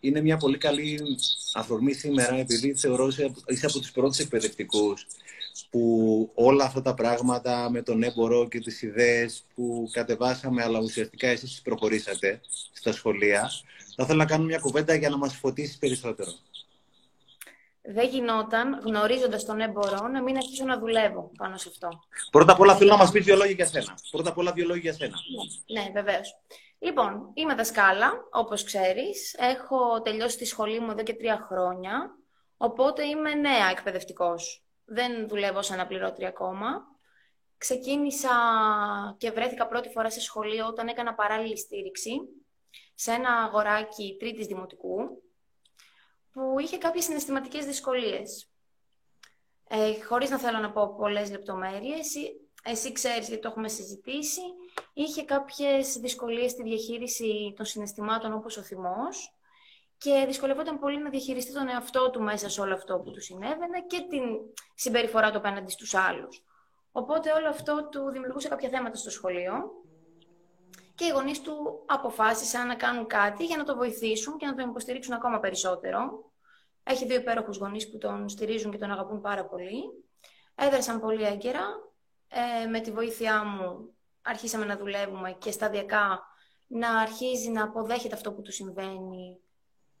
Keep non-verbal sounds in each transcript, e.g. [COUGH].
είναι μια πολύ καλή αφορμή σήμερα, επειδή θεωρώ είσαι από τους πρώτους εκπαιδευτικούς που όλα αυτά τα πράγματα με τον έμπορο και τις ιδέες που κατεβάσαμε, αλλά ουσιαστικά εσείς προχωρήσατε στα σχολεία, θα ήθελα να κάνω μια κουβέντα για να μας φωτίσεις περισσότερο. Δεν γινόταν, γνωρίζοντας τον έμπορο, να μην αρχίσω να δουλεύω πάνω σε αυτό. Πρώτα απ' όλα θέλω να μας πεις δύο λόγια για σένα. Πρώτα απ' όλα δύο λόγια για σένα. Ναι, ναι βεβαίως. Λοιπόν, είμαι δασκάλα, όπως ξέρεις. Έχω τελειώσει τη σχολή μου εδώ και τρία χρόνια, οπότε είμαι νέα εκπαιδευτικός. Δεν δουλεύω σαν αναπληρώτρια ακόμα. Ξεκίνησα και βρέθηκα πρώτη φορά σε σχολείο όταν έκανα παράλληλη στήριξη σε ένα αγοράκι τρίτης δημοτικού, που είχε κάποιες συναισθηματικές δυσκολίες. Ε, χωρίς να θέλω να πω πολλές λεπτομέρειες, εσύ ξέρεις γιατί το έχουμε συζητήσει, είχε κάποιες δυσκολίες στη διαχείριση των συναισθημάτων όπως ο θυμός και δυσκολευόταν πολύ να διαχειριστεί τον εαυτό του μέσα σε όλο αυτό που του συνέβαινε και την συμπεριφορά του απέναντι στους άλλους. Οπότε όλο αυτό του δημιουργούσε κάποια θέματα στο σχολείο και οι γονείς του αποφάσισαν να κάνουν κάτι για να το βοηθήσουν και να τον υποστηρίξουν ακόμα περισσότερο. Έχει δύο υπέροχους γονείς που τον στηρίζουν και τον αγαπούν πάρα πολύ. Έδρασαν πολύ έγκαιρα. Ε, με τη βοήθειά μου αρχίσαμε να δουλεύουμε και σταδιακά να αρχίζει να αποδέχεται αυτό που του συμβαίνει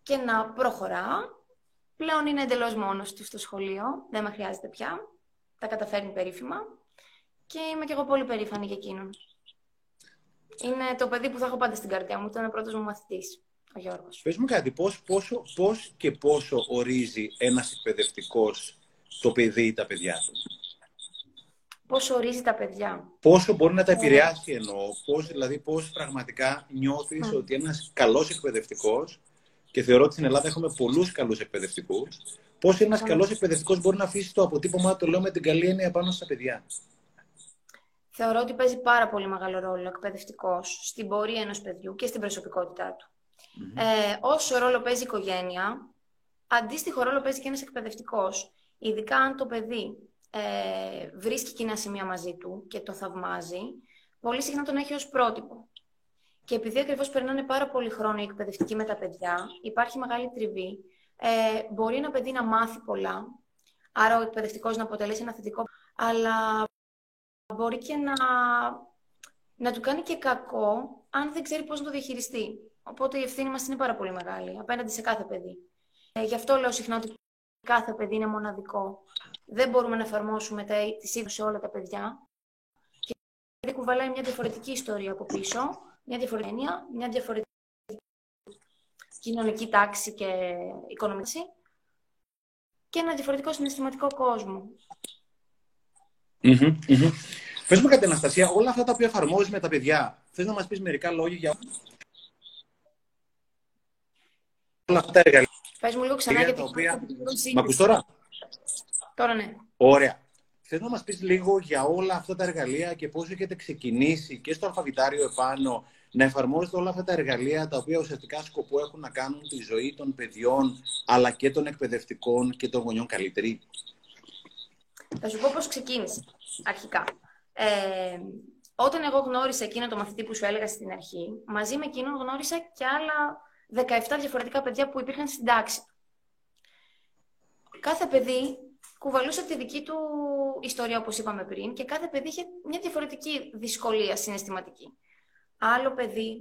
και να προχωρά. Πλέον είναι εντελώς μόνος του στο σχολείο, δεν με χρειάζεται πια. Τα καταφέρνει περίφημα και είμαι και εγώ πολύ περήφανη για εκείνον. Είναι το παιδί που θα έχω πάντα στην καρδιά μου, ήταν ο πρώτος μου μαθητής, ο Γιώργος. Πες μου κάτι, πώς, πόσο, πώς και πόσο ορίζει ένας εκπαιδευτικός το παιδί ή τα παιδιά του; Πώς ορίζει τα παιδιά. Πόσο μπορεί να τα επηρεάσει εννοώ, πώς, δηλαδή πώς πραγματικά νιώθεις ότι ένας καλός εκπαιδευτικός και θεωρώ ότι στην Ελλάδα έχουμε πολλούς καλούς εκπαιδευτικούς. Πώς ένας καλός εκπαιδευτικός μπορεί να αφήσει το αποτύπωμα, το λέω με την καλή έννοια, πάνω στα παιδιά. Θεωρώ ότι παίζει πάρα πολύ μεγάλο ρόλο ο εκπαιδευτικός στην πορεία ενός παιδιού και στην προσωπικότητά του. Mm-hmm. Ε, όσο ρόλο παίζει η οικογένεια, αντίστοιχο ρόλο παίζει και ένας εκπαιδευτικός. Ειδικά αν το παιδί ε, βρίσκει κοινά σημεία μαζί του και το θαυμάζει, πολύ συχνά τον έχει ως πρότυπο. Και επειδή ακριβώς περνάνε πάρα πολύ χρόνο οι εκπαιδευτικοί με τα παιδιά, υπάρχει μεγάλη τριβή. Ε, μπορεί ένα παιδί να μάθει πολλά, άρα ο εκπαιδευτικός να αποτελέσει ένα θετικό, αλλά μπορεί και να, να του κάνει και κακό αν δεν ξέρει πώς να το διαχειριστεί. Οπότε η ευθύνη μας είναι πάρα πολύ μεγάλη απέναντι σε κάθε παιδί. Ε, γι' αυτό λέω συχνά ότι κάθε παιδί είναι μοναδικό. Δεν μπορούμε να εφαρμόσουμε τις ίδιες σε όλα τα παιδιά. Και κουβαλάει μια διαφορετική ιστορία από πίσω μια διαφορετική έννοια, μια διαφορετική κοινωνική τάξη και οικονομική και ένα διαφορετικό συναισθηματικό κόσμο. Mm-hmm, mm-hmm. Πες μου κάτι, Αναστασία, όλα αυτά τα οποία εφαρμόζεις με τα παιδιά, θες να μας πεις μερικά λόγια για όλα αυτά τα εργαλεία. Πες μου λίγο ξανά γιατί... Οποία... Μ' ακούς τώρα; Τώρα ναι. Ωραία. Θέλω να μας πεις λίγο για όλα αυτά τα εργαλεία και πώς έχετε ξεκινήσει και στο αλφαβητάριο επάνω να εφαρμόζετε όλα αυτά τα εργαλεία τα οποία ουσιαστικά σκοπό έχουν να κάνουν τη ζωή των παιδιών αλλά και των εκπαιδευτικών και των γονιών καλύτερη; Θα σου πω πώς ξεκίνησε αρχικά. Ε, όταν εγώ γνώρισα εκείνο το μαθητή που σου έλεγα στην αρχή, μαζί με εκείνον γνώρισα και άλλα 17 διαφορετικά παιδιά που υπήρχαν στην τάξη. Κάθε παιδί κουβαλούσε τη δική του ιστορία, όπως είπαμε πριν, και κάθε παιδί είχε μια διαφορετική δυσκολία συναισθηματική. Άλλο παιδί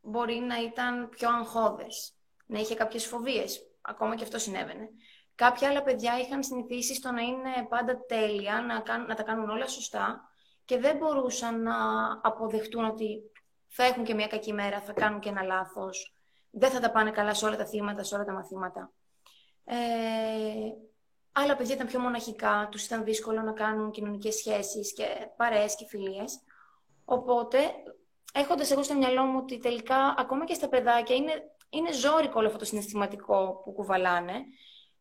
μπορεί να ήταν πιο αγχώδες, να είχε κάποιες φοβίες, ακόμα και αυτό συνέβαινε. Κάποια άλλα παιδιά είχαν συνηθίσει στο να είναι πάντα τέλεια, να, κάνουν, να τα κάνουν όλα σωστά και δεν μπορούσαν να αποδεχτούν ότι θα έχουν και μια κακή μέρα, θα κάνουν και ένα λάθος, δεν θα τα πάνε καλά σε όλα τα θύματα, σε όλα τα μαθήματα. Ε, άλλα παιδιά ήταν πιο μοναχικά, τους ήταν δύσκολο να κάνουν κοινωνικές σχέσεις και παρέες και φιλίες. Οπότε έχοντας εγώ στο μυαλό μου ότι τελικά ακόμα και στα παιδάκια είναι, είναι ζώρικο όλο αυτό το συναισθηματικό που κουβαλάνε,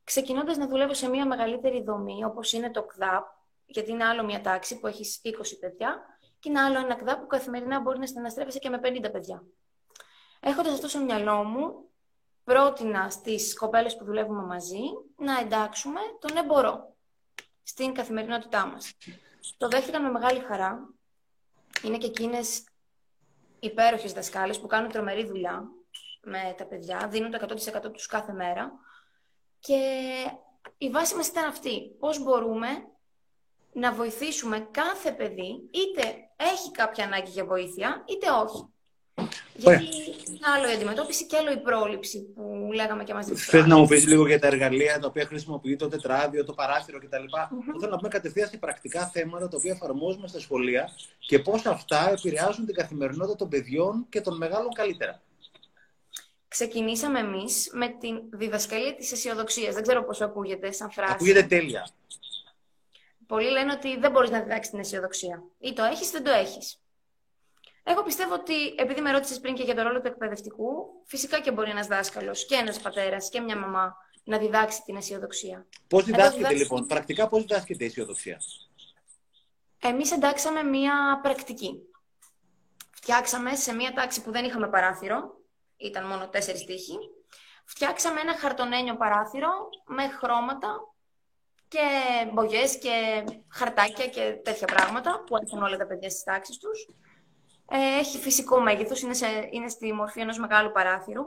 ξεκινώντας να δουλεύω σε μια μεγαλύτερη δομή, όπως είναι το ΚΔΑΠ, γιατί είναι άλλο μια τάξη που έχεις 20 παιδιά, και είναι άλλο ένα ΚΔΑΠ που καθημερινά μπορεί να στεναστρέφεσαι και με 50 παιδιά. Έχοντας αυτό στο μυαλό μου, πρότεινα στις κοπέλες που δουλεύουμε μαζί να εντάξουμε τον εμπορό στην καθημερινότητά μας. Το δέχτηκαν με μεγάλη χαρά. Είναι και εκείνες υπέροχες δασκάλες που κάνουν τρομερή δουλειά. με τα παιδιά, δίνουν το 100% τους κάθε μέρα. Και η βάση μας ήταν αυτή. Πώς μπορούμε να βοηθήσουμε κάθε παιδί, είτε έχει κάποια ανάγκη για βοήθεια, είτε όχι. Γιατί είναι άλλο η αντιμετώπιση και άλλο η πρόληψη που λέγαμε και μαζί. Θες να μου πεις λίγο για τα εργαλεία τα οποία χρησιμοποιεί το τετράδιο, το παράθυρο κτλ. Mm-hmm. Θέλω να πούμε κατευθείαν σε πρακτικά θέματα τα οποία εφαρμόζουμε στα σχολεία και πώς αυτά επηρεάζουν την καθημερινότητα των παιδιών και των μεγάλων καλύτερα. Ξεκινήσαμε εμείς με τη διδασκαλία της αισιοδοξίας. Δεν ξέρω πώς ακούγεται σαν φράση. Ακούγεται τέλεια. Πολλοί λένε ότι δεν μπορείς να διδάξεις την αισιοδοξία. Ή το έχεις, δεν το έχεις. Εγώ πιστεύω ότι, επειδή με ρώτησες πριν και για το ρόλο του εκπαιδευτικού, φυσικά και μπορεί ένας δάσκαλος και ένας πατέρας και μια μαμά να διδάξει την αισιοδοξία. Πώς διδάσκεται λοιπόν, πρακτικά πώς διδάσκεται η αισιοδοξία; Εμείς εντάξαμε μια πρακτική. Φτιάξαμε σε μια τάξη που δεν είχαμε παράθυρο, ήταν μόνο τέσσερις τείχοι. Φτιάξαμε ένα χαρτονένιο παράθυρο με χρώματα και μπογιές και χαρτάκια και τέτοια πράγματα που έχουν όλα τα παιδιά στις τάξεις τους. Ε, έχει φυσικό μέγεθος, είναι, είναι στη μορφή ενός μεγάλου παράθυρου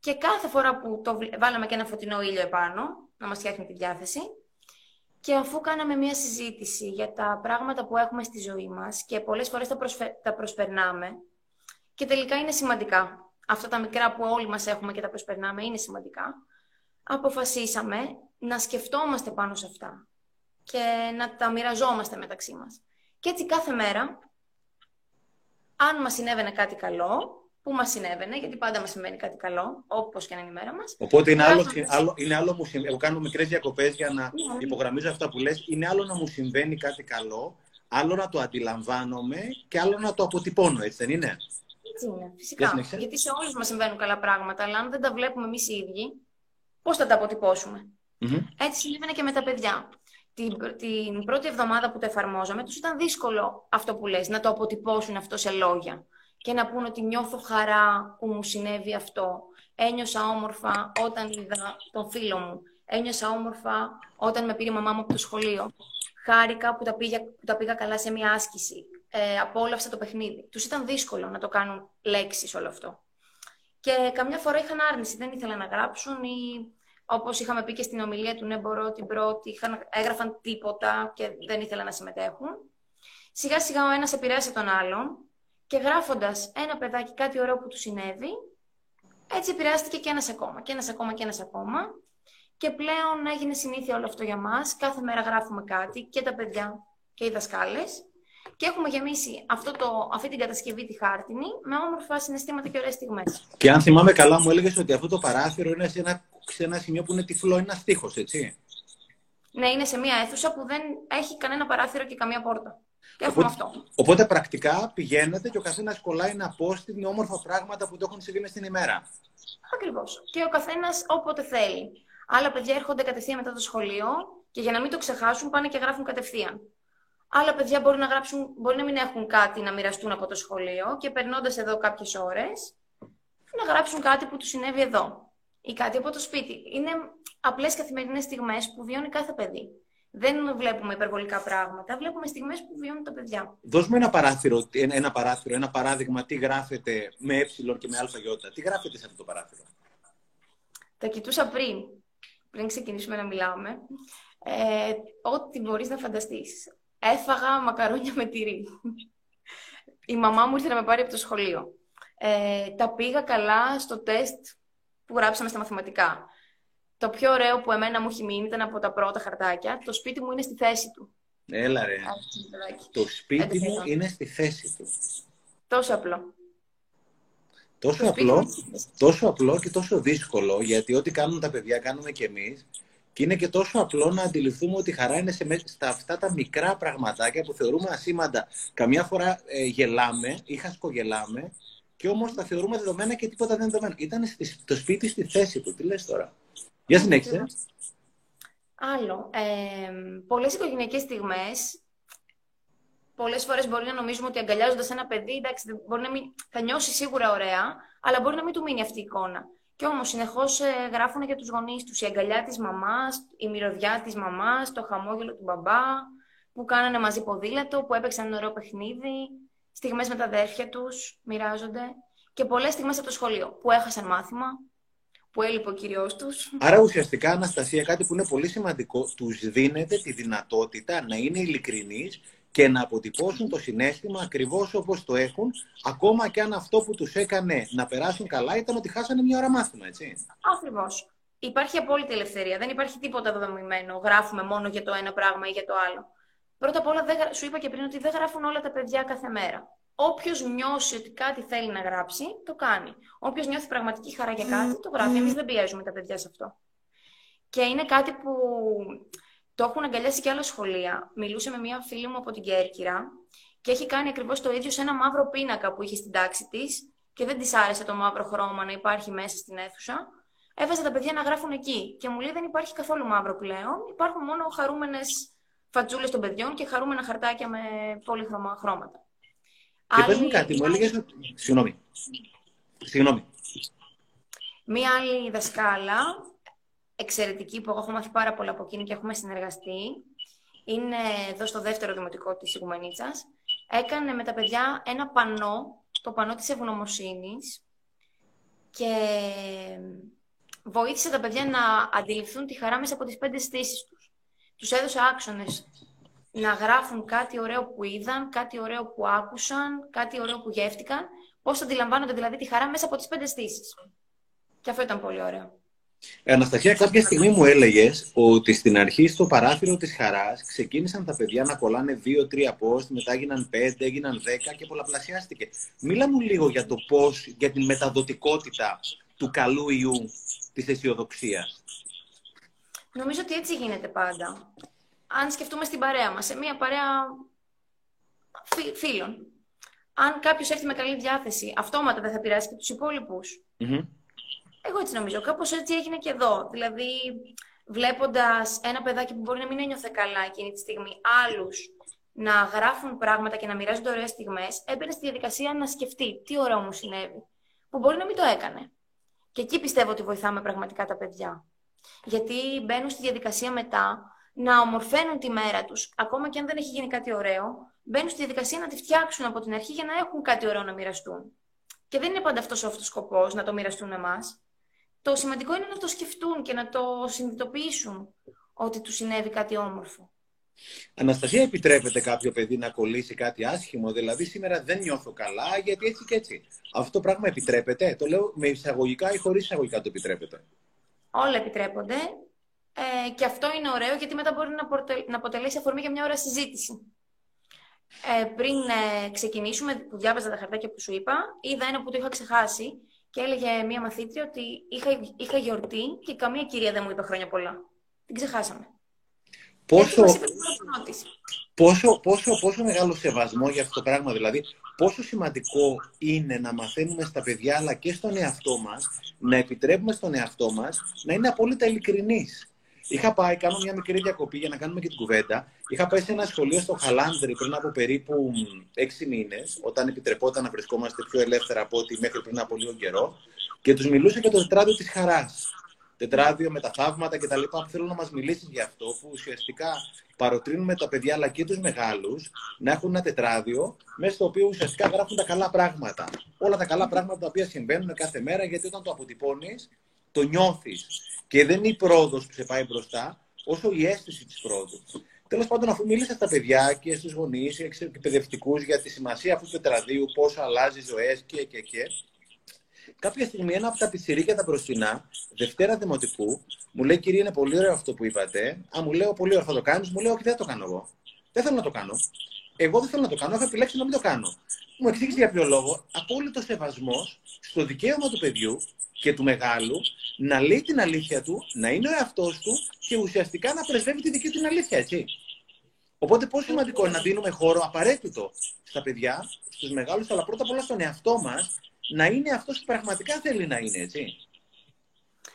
και κάθε φορά που το βάλαμε και ένα φωτεινό ήλιο επάνω, να μας φτιάχνει τη διάθεση, και αφού κάναμε μία συζήτηση για τα πράγματα που έχουμε στη ζωή μας και πολλές φορές τα, τα προσπερνάμε και τελικά είναι σημαντικά. Αυτά τα μικρά που όλοι μας έχουμε και τα προσπερνάμε είναι σημαντικά. Αποφασίσαμε να σκεφτόμαστε πάνω σε αυτά και να τα μοιραζόμαστε μεταξύ μας. Και έτσι κάθε μέρα αν μας συνέβαινε κάτι καλό, που μας συνέβαινε, γιατί πάντα μας συμβαίνει κάτι καλό, όπως και να είναι η μέρα μας. Οπότε είναι άλλο, άλλο, είναι άλλο μου συμβαίνει. Εγώ κάνω μικρές διακοπές για να ναι. υπογραμμίζω αυτά που λες. Είναι άλλο να μου συμβαίνει κάτι καλό, άλλο να το αντιλαμβάνομαι και άλλο να το αποτυπώνω, έτσι δεν είναι; Έτσι είναι, φυσικά. Γιατί σε όλους μας συμβαίνουν καλά πράγματα, αλλά αν δεν τα βλέπουμε εμείς οι ίδιοι, πώς θα τα αποτυπωσουμε Έτσι συνέβαινε και με τα παιδιά την, την πρώτη εβδομάδα που το εφαρμόζαμε, τους ήταν δύσκολο αυτό που λες, να το αποτυπώσουν αυτό σε λόγια και να πούνε ότι νιώθω χαρά που μου συνέβη αυτό. Ένιωσα όμορφα όταν είδα τον φίλο μου. Ένιωσα όμορφα όταν με πήρε η μαμά μου από το σχολείο. Χάρηκα που τα, πήγα, που τα πήγα καλά σε μια άσκηση. Ε, απόλαυσα το παιχνίδι. Τους ήταν δύσκολο να το κάνουν λέξεις όλο αυτό. Και καμιά φορά είχαν άρνηση, δεν ήθελαν να γράψουν ή όπως είχαμε πει και στην ομιλία του «Ναι, μπορώ την πρώτη», είχαν, έγραφαν τίποτα και δεν ήθελαν να συμμετέχουν. Σιγά σιγά ο ένας επηρέασε τον άλλον και γράφοντας ένα παιδάκι κάτι ωραίο που του συνέβη, έτσι επηρεάστηκε και ένας ακόμα, και ένας ακόμα και ένας ακόμα. Και πλέον έγινε συνήθεια όλο αυτό για μας. Κάθε μέρα γράφουμε κάτι και τα παιδιά και οι δασκάλες. Και έχουμε γεμίσει αυτό το, αυτή την κατασκευή τη χάρτινη με όμορφα συναισθήματα και ωραίες στιγμές. Και αν θυμάμαι καλά, μου έλεγες ότι αυτό το παράθυρο είναι σε ένα, σε ένα σημείο που είναι τυφλό, είναι ένας τείχος, έτσι. Ναι, είναι σε μια αίθουσα που δεν έχει κανένα παράθυρο και καμία πόρτα. Και έχουμε οπότε, αυτό. Οπότε πρακτικά πηγαίνετε και ο καθένας κολλάει ένα post με όμορφα πράγματα που το έχουν συμβεί στην ημέρα. Ακριβώς. Και ο καθένας όποτε θέλει. Άλλα παιδιά έρχονται κατευθείαν μετά το σχολείο και για να μην το ξεχάσουν πάνε και γράφουν κατευθείαν. Άλλα παιδιά μπορεί να, γράψουν, μπορεί να μην έχουν κάτι να μοιραστούν από το σχολείο και περνώντας εδώ κάποιες ώρες να γράψουν κάτι που τους συνέβη εδώ ή κάτι από το σπίτι. Είναι απλές καθημερινές στιγμές που βιώνει κάθε παιδί. Δεν βλέπουμε υπερβολικά πράγματα, βλέπουμε στιγμές που βιώνουν τα παιδιά. Δώσ' ένα παράθυρο, ένα παράθυρο, ένα παράδειγμα τι γράφεται με ε και με ΑΙ. Τι γράφεται σε αυτό το παράθυρο; Τα κοιτούσα πριν, πριν ξεκινήσουμε να μιλάμε. Ε, ό,τι μπορείς να φανταστείς έφαγα μακαρόνια με τυρί. Η μαμά μου ήρθε να με πάρει από το σχολείο. Ε, τα πήγα καλά στο τεστ που γράψαμε στα μαθηματικά. Το πιο ωραίο που εμένα μου έχει μείνει ήταν από τα πρώτα χαρτάκια. Το σπίτι μου είναι στη θέση του. Έλα ρε. το σπίτι μου είναι στη θέση του. Τόσο απλό. Τόσο απλό, τόσο απλό και τόσο δύσκολο, γιατί ό,τι κάνουν τα παιδιά κάνουμε και εμείς και είναι και τόσο απλό να αντιληφθούμε ότι η χαρά είναι σε, στα αυτά τα μικρά πραγματάκια που θεωρούμε ασήμαντα. Καμιά φορά ε, γελάμε ή χασκογελάμε και όμως τα θεωρούμε δεδομένα και τίποτα δεν είναι δεδομένο. Ήταν στη, το σπίτι στη θέση του. Τι λες τώρα; Για συνέχισε. Άλλο. Ε, πολλές οικογενειακές στιγμές Πολλές φορές μπορεί να νομίζουμε ότι αγκαλιάζοντας ένα παιδί, εντάξει, μπορεί να μην, θα νιώσει σίγουρα ωραία, αλλά μπορεί να μην του μείνει αυτή η εικόνα. Και όμως συνεχώς ε, γράφουν για τους γονείς τους η αγκαλιά της μαμάς, η μυρωδιά της μαμάς, το χαμόγελο του μπαμπά, που κάνανε μαζί ποδήλατο, που έπαιξαν ένα ωραίο παιχνίδι, στιγμές με τα αδέρφια τους μοιράζονται. και πολλές στιγμές από το σχολείο που έχασαν μάθημα, που έλειπε ο κυριό τους. Άρα ουσιαστικά, Αναστασία, κάτι που είναι πολύ σημαντικό, τους δίνεται τη δυνατότητα να είναι ειλικρινείς και να αποτυπώσουν το συνέστημα ακριβώς όπως το έχουν, ακόμα και αν αυτό που τους έκανε να περάσουν καλά ήταν ότι χάσανε μια ώρα μάθημα, έτσι. Ακριβώς. Υπάρχει απόλυτη ελευθερία. Δεν υπάρχει τίποτα δεδομημένο. Γράφουμε μόνο για το ένα πράγμα ή για το άλλο. Πρώτα απ' όλα, σου είπα και πριν ότι δεν γράφουν όλα τα παιδιά κάθε μέρα. Όποιος νιώσει ότι κάτι θέλει να γράψει, το κάνει. Όποιος νιώθει πραγματική χαρά για κάτι, το γράφει. Εμείς δεν πιέζουμε τα παιδιά σε αυτό. Και είναι κάτι που το έχουν αγκαλιάσει και άλλα σχολεία. Μιλούσε με μία φίλη μου από την Κέρκυρα και έχει κάνει ακριβώς το ίδιο σε ένα μαύρο πίνακα που είχε στην τάξη της και δεν της άρεσε το μαύρο χρώμα να υπάρχει μέσα στην αίθουσα. Έβαζε τα παιδιά να γράφουν εκεί. Και μου λέει δεν υπάρχει καθόλου μαύρο πλέον. Υπάρχουν μόνο χαρούμενες φατζούλες των παιδιών και χαρούμενα χαρτάκια με πολύχρωμα χρώματα. Και πες μου κάτι, μου έλεγες... Συγγνώμη. Συγγνώμη. Μία άλλη δασκάλα, εξαιρετική, που εγώ έχω μάθει πάρα πολλά από εκείνη και έχουμε συνεργαστεί, είναι εδώ στο δεύτερο δημοτικό της Ιγουμενίτσας, έκανε με τα παιδιά ένα πανό, το πανό της ευγνωμοσύνης, και βοήθησε τα παιδιά να αντιληφθούν τη χαρά μέσα από τις πέντε στήσεις τους. Τους έδωσε άξονες να γράφουν κάτι ωραίο που είδαν, κάτι ωραίο που άκουσαν, κάτι ωραίο που γεύτηκαν, πώς αντιλαμβάνονται δηλαδή τη χαρά μέσα από τις πέντε στήσεις. Και αυτό ήταν πολύ ωραίο. Ε, Αναστασία, κάποια στιγμή μου έλεγες ότι στην αρχή στο παράθυρο της χαράς ξεκίνησαν τα παιδιά να κολλάνε δύο-τρία post, μετά έγιναν πέντε, έγιναν δέκα και πολλαπλασιάστηκε. Μίλα μου λίγο για το πώς, για την μεταδοτικότητα του καλού ιού της αισιοδοξίας. Νομίζω ότι έτσι γίνεται πάντα αν σκεφτούμε στην παρέα μας, σε μια παρέα φίλων. Αν κάποιος έρθει με καλή διάθεση, αυτόματα δεν θα πειράσει και τους υπόλοιπους. Εγώ έτσι νομίζω. Κάπως έτσι έγινε και εδώ. Δηλαδή, βλέποντας ένα παιδάκι που μπορεί να μην ένιωθε καλά εκείνη τη στιγμή, άλλους να γράφουν πράγματα και να μοιράζονται ωραίες στιγμές, έμπαινε στη διαδικασία να σκεφτεί τι ωραίο μου συνέβη. Που μπορεί να μην το έκανε. Και εκεί πιστεύω ότι βοηθάμε πραγματικά τα παιδιά. Γιατί μπαίνουν στη διαδικασία μετά να ομορφαίνουν τη μέρα τους, ακόμα και αν δεν έχει γίνει κάτι ωραίο, μπαίνουν στη διαδικασία να τη φτιάξουν από την αρχή για να έχουν κάτι ωραίο να μοιραστούν. Και δεν είναι πάντα αυτός ο σκοπός να το μοιραστούν με εμάς. Το σημαντικό είναι να το σκεφτούν και να το συνειδητοποιήσουν ότι τους συνέβη κάτι όμορφο. Αναστασία, επιτρέπεται κάποιο παιδί να κολλήσει κάτι άσχημο, δηλαδή σήμερα δεν νιώθω καλά, γιατί έτσι και έτσι. Αυτό το πράγμα επιτρέπεται, το λέω με εισαγωγικά ή χωρίς εισαγωγικά το επιτρέπεται; Όλα επιτρέπονται. Ε, και αυτό είναι ωραίο γιατί μετά μπορεί να, να αποτελέσει αφορμή για μια ώρα συζήτηση. Ε, πριν ε, ξεκινήσουμε, που διάβαζα τα χαρτάκια που σου είπα, είδα ένα που το είχα ξεχάσει και έλεγε μία μαθήτρια ότι είχα, είχα γιορτή και καμία κυρία δεν μου είπε χρόνια πολλά. Την ξεχάσαμε. Πόσο, πόσο, πόσο, πόσο μεγάλο σεβασμό για αυτό το πράγμα, δηλαδή πόσο σημαντικό είναι να μαθαίνουμε στα παιδιά αλλά και στον εαυτό μας, να επιτρέπουμε στον εαυτό μας να είναι απόλυτα ειλικρινής. Είχα πάει, κάνω μια μικρή διακοπή για να κάνουμε και την κουβέντα. Είχα πάει σε ένα σχολείο στο Χαλάνδρη πριν από περίπου έξι μήνες, όταν επιτρεπόταν να βρισκόμαστε πιο ελεύθερα από ό,τι μέχρι πριν από λίγο καιρό, και τους μιλούσα για το τετράδιο της χαράς. Τετράδιο με τα θαύματα κτλ. Που θέλω να μας μιλήσει για αυτό, που ουσιαστικά παροτρύνουμε τα παιδιά αλλά και τους μεγάλους να έχουν ένα τετράδιο μέσα στο οποίο ουσιαστικά γράφουν τα καλά πράγματα. Όλα τα καλά πράγματα τα οποία συμβαίνουν κάθε μέρα, γιατί όταν το αποτυπώνεις, το νιώθεις. Και δεν είναι η πρόοδος που σε πάει μπροστά, όσο η αίσθηση της πρόοδου. Τέλος πάντων, αφού μίλησα στα παιδιά και στους γονείς και εκπαιδευτικούς για τη σημασία αυτού του τετραδίου, πώς αλλάζει ζωές και, και, και, κάποια στιγμή ένα από τα πιτσιρίκια τα μπροστινά, Δευτέρα Δημοτικού, μου λέει: Κύριε, είναι πολύ ωραίο αυτό που είπατε. Α, μου λέω: Πολύ ωραίο θα το κάνεις. Μου λέει: Όχι, δεν το κάνω εγώ. Δεν θέλω να το κάνω. Εγώ δεν θέλω να το κάνω. Έχω επιλέξει να μην το κάνω. Μου εξήγησε για ποιο λόγο. Απόλυτος σεβασμός στο δικαίωμα του παιδιού και του μεγάλου να λέει την αλήθεια του, να είναι ο εαυτός του και ουσιαστικά να πρεσβεύει τη δική του αλήθεια, έτσι. Οπότε, πόσο σημαντικό είναι να δίνουμε χώρο απαραίτητο στα παιδιά, στους μεγάλους, αλλά πρώτα απ' όλα στον εαυτό μας, να είναι αυτός που πραγματικά θέλει να είναι, έτσι.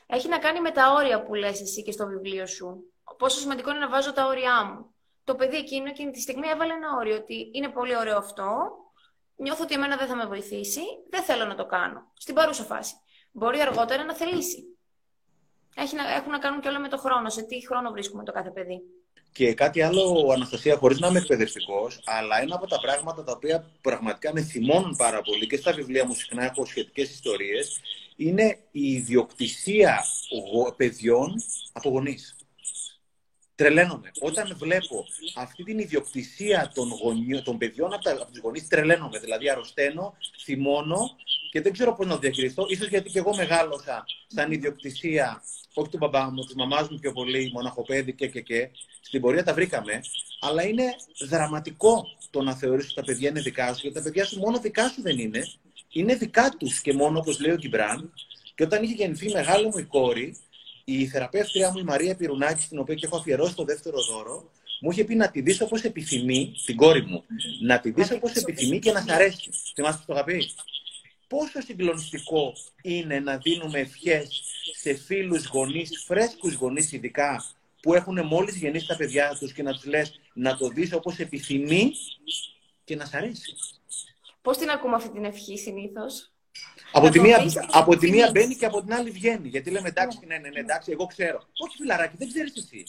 Έχει να κάνει με τα όρια που λες εσύ και στο βιβλίο σου. Πόσο σημαντικό είναι να βάζω τα όρια μου. Το παιδί εκείνο εκείνη τη στιγμή έβαλε ένα όριο ότι είναι πολύ ωραίο αυτό, νιώθω ότι εμένα δεν θα με βοηθήσει, δεν θέλω να το κάνω. Στην παρούσα φάση μπορεί αργότερα να θελήσει. Έχει να, έχουν να κάνουν και όλα με το χρόνο. Σε τι χρόνο βρίσκουμε το κάθε παιδί. Και κάτι άλλο, Αναστασία, χωρίς να είμαι εκπαιδευτικός, αλλά ένα από τα πράγματα τα οποία πραγματικά με θυμώνουν πάρα πολύ και στα βιβλία μου συχνά έχω σχετικές ιστορίες, είναι η ιδιοκτησία παιδιών από γονείς. Τρελαίνομαι. Όταν βλέπω αυτή την ιδιοκτησία των, γονιών, των παιδιών από, από τους γονείς, τρελαίνομαι. Δηλαδή, αρρωσταίνω, θυμώνω και δεν ξέρω πώς να το διακριθώ. σω γιατί και εγώ μεγάλωσα σαν ιδιοκτησία, όχι του μπαμπά μου, τη μαμάς μου πιο πολύ, μοναχοπέδι και και και. Στην πορεία τα βρήκαμε. Αλλά είναι δραματικό το να θεωρήσει ότι τα παιδιά είναι δικά σου, γιατί τα παιδιά σου μόνο δικά σου δεν είναι. Είναι δικά τους και μόνο, όπως λέει ο Γκυμπράν. Και όταν είχε γεννηθεί μεγάλη μου η κόρη, η θεραπεύτρια μου, η Μαρία Πυρουνάκη, στην οποία και έχω αφιερώσει το δεύτερο δώρο, μου είχε πει να τη δεις όπως επιθυμεί, την κόρη μου, να τη δεις όπως επιθυμεί και να σ' αρέσει. Θυμάστε το αγαπή. Πόσο συγκλονιστικό είναι να δίνουμε ευχές σε φίλους γονείς, φρέσκους γονείς ειδικά, που έχουν μόλις γεννήσει τα παιδιά τους και να τους λες να το δεις όπως επιθυμεί και να σ' αρέσει. Πώς την ακούμε αυτή την ευχή συνήθως; Από τη, μία, από τη μία μπαίνει και από την άλλη βγαίνει. Γιατί λέμε εντάξει, ναι, ναι, ναι, εντάξει, εγώ ξέρω. Όχι, φιλαράκι, δεν ξέρεις εσύ.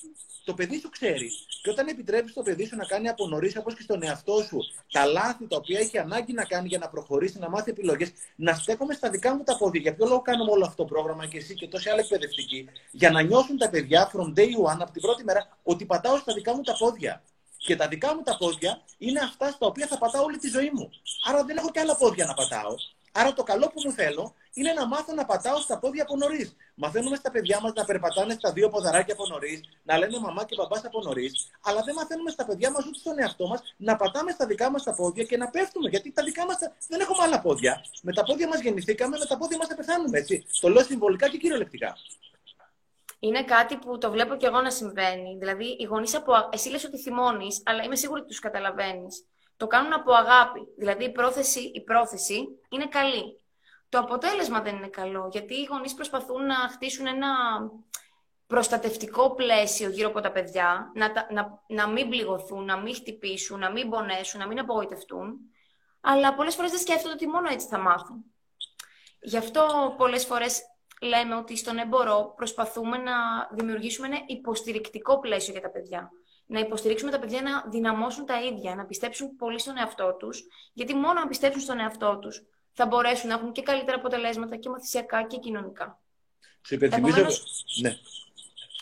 Το παιδί σου ξέρει. Και όταν επιτρέπεις το παιδί σου να κάνει από νωρίς, όπως και στον εαυτό σου, τα λάθη τα οποία έχει ανάγκη να κάνει για να προχωρήσει, να μάθει επιλογές, να στέκομαι στα δικά μου τα πόδια. Για ποιο λόγο κάνουμε όλο αυτό το πρόγραμμα και εσύ και τόσοι άλλοι εκπαιδευτικοί, για να νιώσουν τα παιδιά from day one, από την πρώτη μέρα, ότι πατάω στα δικά μου τα πόδια. Και τα δικά μου τα πόδια είναι αυτά στα οποία θα πατάω όλη τη ζωή μου. Άρα δεν έχω και άλλα πόδια να πατάω. Άρα το καλό που μου θέλω είναι να μάθω να πατάω στα πόδια από νωρίς. Μαθαίνουμε στα παιδιά μας να περπατάνε στα δύο ποδαράκια από νωρίς, να λένε μαμά και μπαμπά από νωρίς, αλλά δεν μαθαίνουμε στα παιδιά μας ούτε στον εαυτό μας να πατάμε στα δικά μας τα πόδια και να πέφτουμε. Γιατί τα δικά μας δεν έχουμε άλλα πόδια. Με τα πόδια μας γεννηθήκαμε, με τα πόδια μας θα πεθάνουμε. Έτσι. Το λέω συμβολικά και κυριολεκτικά. Είναι κάτι που το βλέπω και εγώ να συμβαίνει. Δηλαδή, οι γονείς από. Εσύ λες ότι θυμώνεις, αλλά είμαι σίγουρη ότι τους καταλαβαίνεις το κάνουν από αγάπη. Δηλαδή η πρόθεση, η πρόθεση είναι καλή. Το αποτέλεσμα δεν είναι καλό, γιατί οι γονείς προσπαθούν να χτίσουν ένα προστατευτικό πλαίσιο γύρω από τα παιδιά, να, να, να μην πληγωθούν, να μην χτυπήσουν, να μην πονέσουν, να μην απογοητευτούν. Αλλά πολλές φορές δεν σκέφτονται ότι μόνο έτσι θα μάθουν. Γι' αυτό πολλές φορές λέμε ότι στον έμπορο προσπαθούμε να δημιουργήσουμε ένα υποστηρικτικό πλαίσιο για τα παιδιά να υποστηρίξουμε τα παιδιά να δυναμώσουν τα ίδια, να πιστέψουν πολύ στον εαυτό τους, γιατί μόνο αν πιστέψουν στον εαυτό τους θα μπορέσουν να έχουν και καλύτερα αποτελέσματα και μαθησιακά και κοινωνικά. Σου υπενθυμίζω. Ναι.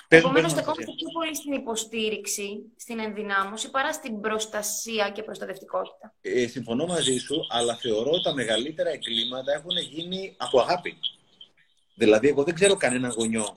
Επομένως, στεκόμαστε πιο πολύ στην υποστήριξη, στην ενδυνάμωση, παρά στην προστασία και προστατευτικότητα. Ε, συμφωνώ μαζί σου, αλλά θεωρώ ότι τα μεγαλύτερα εγκλήματα έχουν γίνει από αγάπη. Δηλαδή, εγώ δεν ξέρω κανέναν γονιό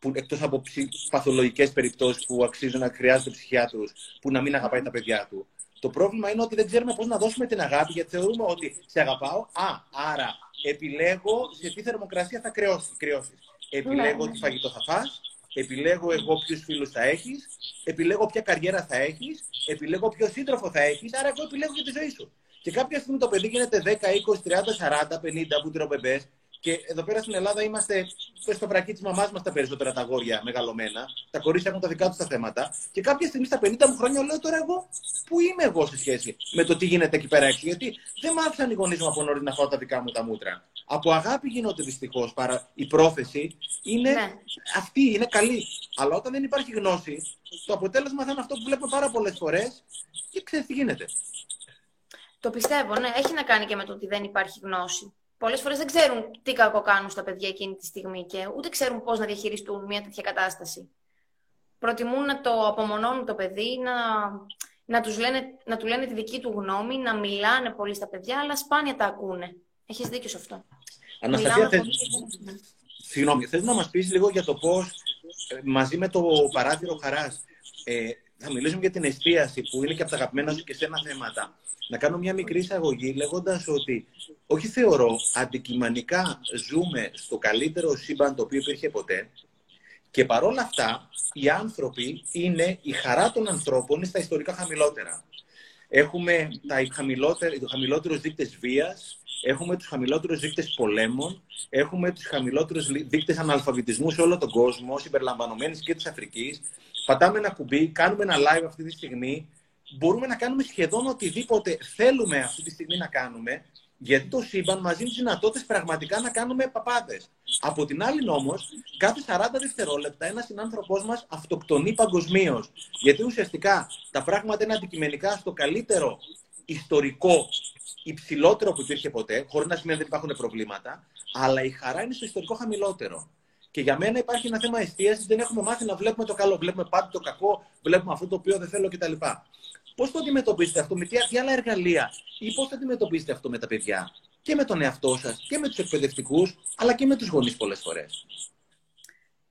που εκτός από παθολογικές περιπτώσεις που αξίζουν να χρειάζονται ψυχιάτρους, που να μην αγαπάει τα παιδιά του. Το πρόβλημα είναι ότι δεν ξέρουμε πώς να δώσουμε την αγάπη, γιατί θεωρούμε ότι σε αγαπάω. Α, άρα επιλέγω σε τι θερμοκρασία θα κρυώσεις. Επιλέγω τι φαγητό θα φας, επιλέγω εγώ ποιους φίλους θα έχεις, επιλέγω ποια καριέρα θα έχεις, επιλέγω ποιο σύντροφο θα έχεις, άρα εγώ επιλέγω για τη ζωή σου. Και κάποια στιγμή το παιδί γίνεται 10, 20, 30, 40, 50 που τυροπεμπέ και εδώ πέρα στην Ελλάδα είμαστε στο βρακί της μαμάς μας τα περισσότερα τα γόρια μεγαλωμένα. Τα κορίτσια έχουν τα δικά τους τα θέματα. Και κάποια στιγμή στα 50 μου χρόνια λέω τώρα εγώ, πού είμαι εγώ σε σχέση με το τι γίνεται εκεί πέρα έξω. Γιατί δεν μ' άφησαν οι γονείς μου από νωρίς να φάω τα δικά μου τα μούτρα. Από αγάπη γίνονται δυστυχώς. Παρά η πρόθεση είναι ναι. αυτή, είναι καλή. Αλλά όταν δεν υπάρχει γνώση, το αποτέλεσμα θα είναι αυτό που βλέπουμε πάρα πολλές φορές και ξέρεις τι γίνεται. Το πιστεύω, ναι. Έχει να κάνει και με το ότι δεν υπάρχει γνώση πολλές φορές δεν ξέρουν τι κακό κάνουν στα παιδιά εκείνη τη στιγμή και ούτε ξέρουν πώς να διαχειριστούν μια τέτοια κατάσταση. Προτιμούν να το απομονώνουν το παιδί, να, να, τους λένε, να του λένε τη δική του γνώμη, να μιλάνε πολύ στα παιδιά, αλλά σπάνια τα ακούνε. Έχεις δίκιο σε αυτό. Αναστασία, θες... Συγγνώμη, θες να μας πεις λίγο για το πώς ε, μαζί με το παράθυρο χαράς ε, θα μιλήσουμε για την εστίαση που είναι και από τα αγαπημένα σου και σε ένα θέματα να κάνω μια μικρή εισαγωγή λέγοντας ότι όχι θεωρώ αντικειμανικά ζούμε στο καλύτερο σύμπαν το οποίο υπήρχε ποτέ και παρόλα αυτά οι άνθρωποι είναι, η χαρά των ανθρώπων είναι στα ιστορικά χαμηλότερα. Έχουμε τα τους χαμηλότερους δείκτες βίας, έχουμε τους χαμηλότερους δείκτες πολέμων, έχουμε τους χαμηλότερους δείκτες αναλφαβητισμού σε όλο τον κόσμο, συμπεριλαμβανομένης και της Αφρικής. Πατάμε ένα κουμπί, κάνουμε ένα live αυτή τη στιγμή μπορούμε να κάνουμε σχεδόν οτιδήποτε θέλουμε αυτή τη στιγμή να κάνουμε Γιατί το σύμπαν μας δίνει δυνατότητες πραγματικά να κάνουμε παπάδες. Από την άλλη, όμως, κάθε 40 δευτερόλεπτα ένας συνάνθρωπός μας αυτοκτονεί παγκοσμίως. Γιατί ουσιαστικά τα πράγματα είναι αντικειμενικά στο καλύτερο ιστορικό, υψηλότερο που υπήρχε ποτέ, χωρίς να σημαίνει ότι δεν υπάρχουν προβλήματα, αλλά η χαρά είναι στο ιστορικό χαμηλότερο. Και για μένα υπάρχει ένα θέμα εστίασης. Δεν έχουμε μάθει να βλέπουμε το καλό. Βλέπουμε πάντα το κακό, βλέπουμε αυτό το οποίο δεν θέλω κτλ. Πώς το αντιμετωπίζετε αυτό, με τι, άλλα εργαλεία, ή πώς το αντιμετωπίζετε αυτό με τα παιδιά; Και με τον εαυτό σας και με τους εκπαιδευτικούς, αλλά και με τους γονείς πολλές φορές.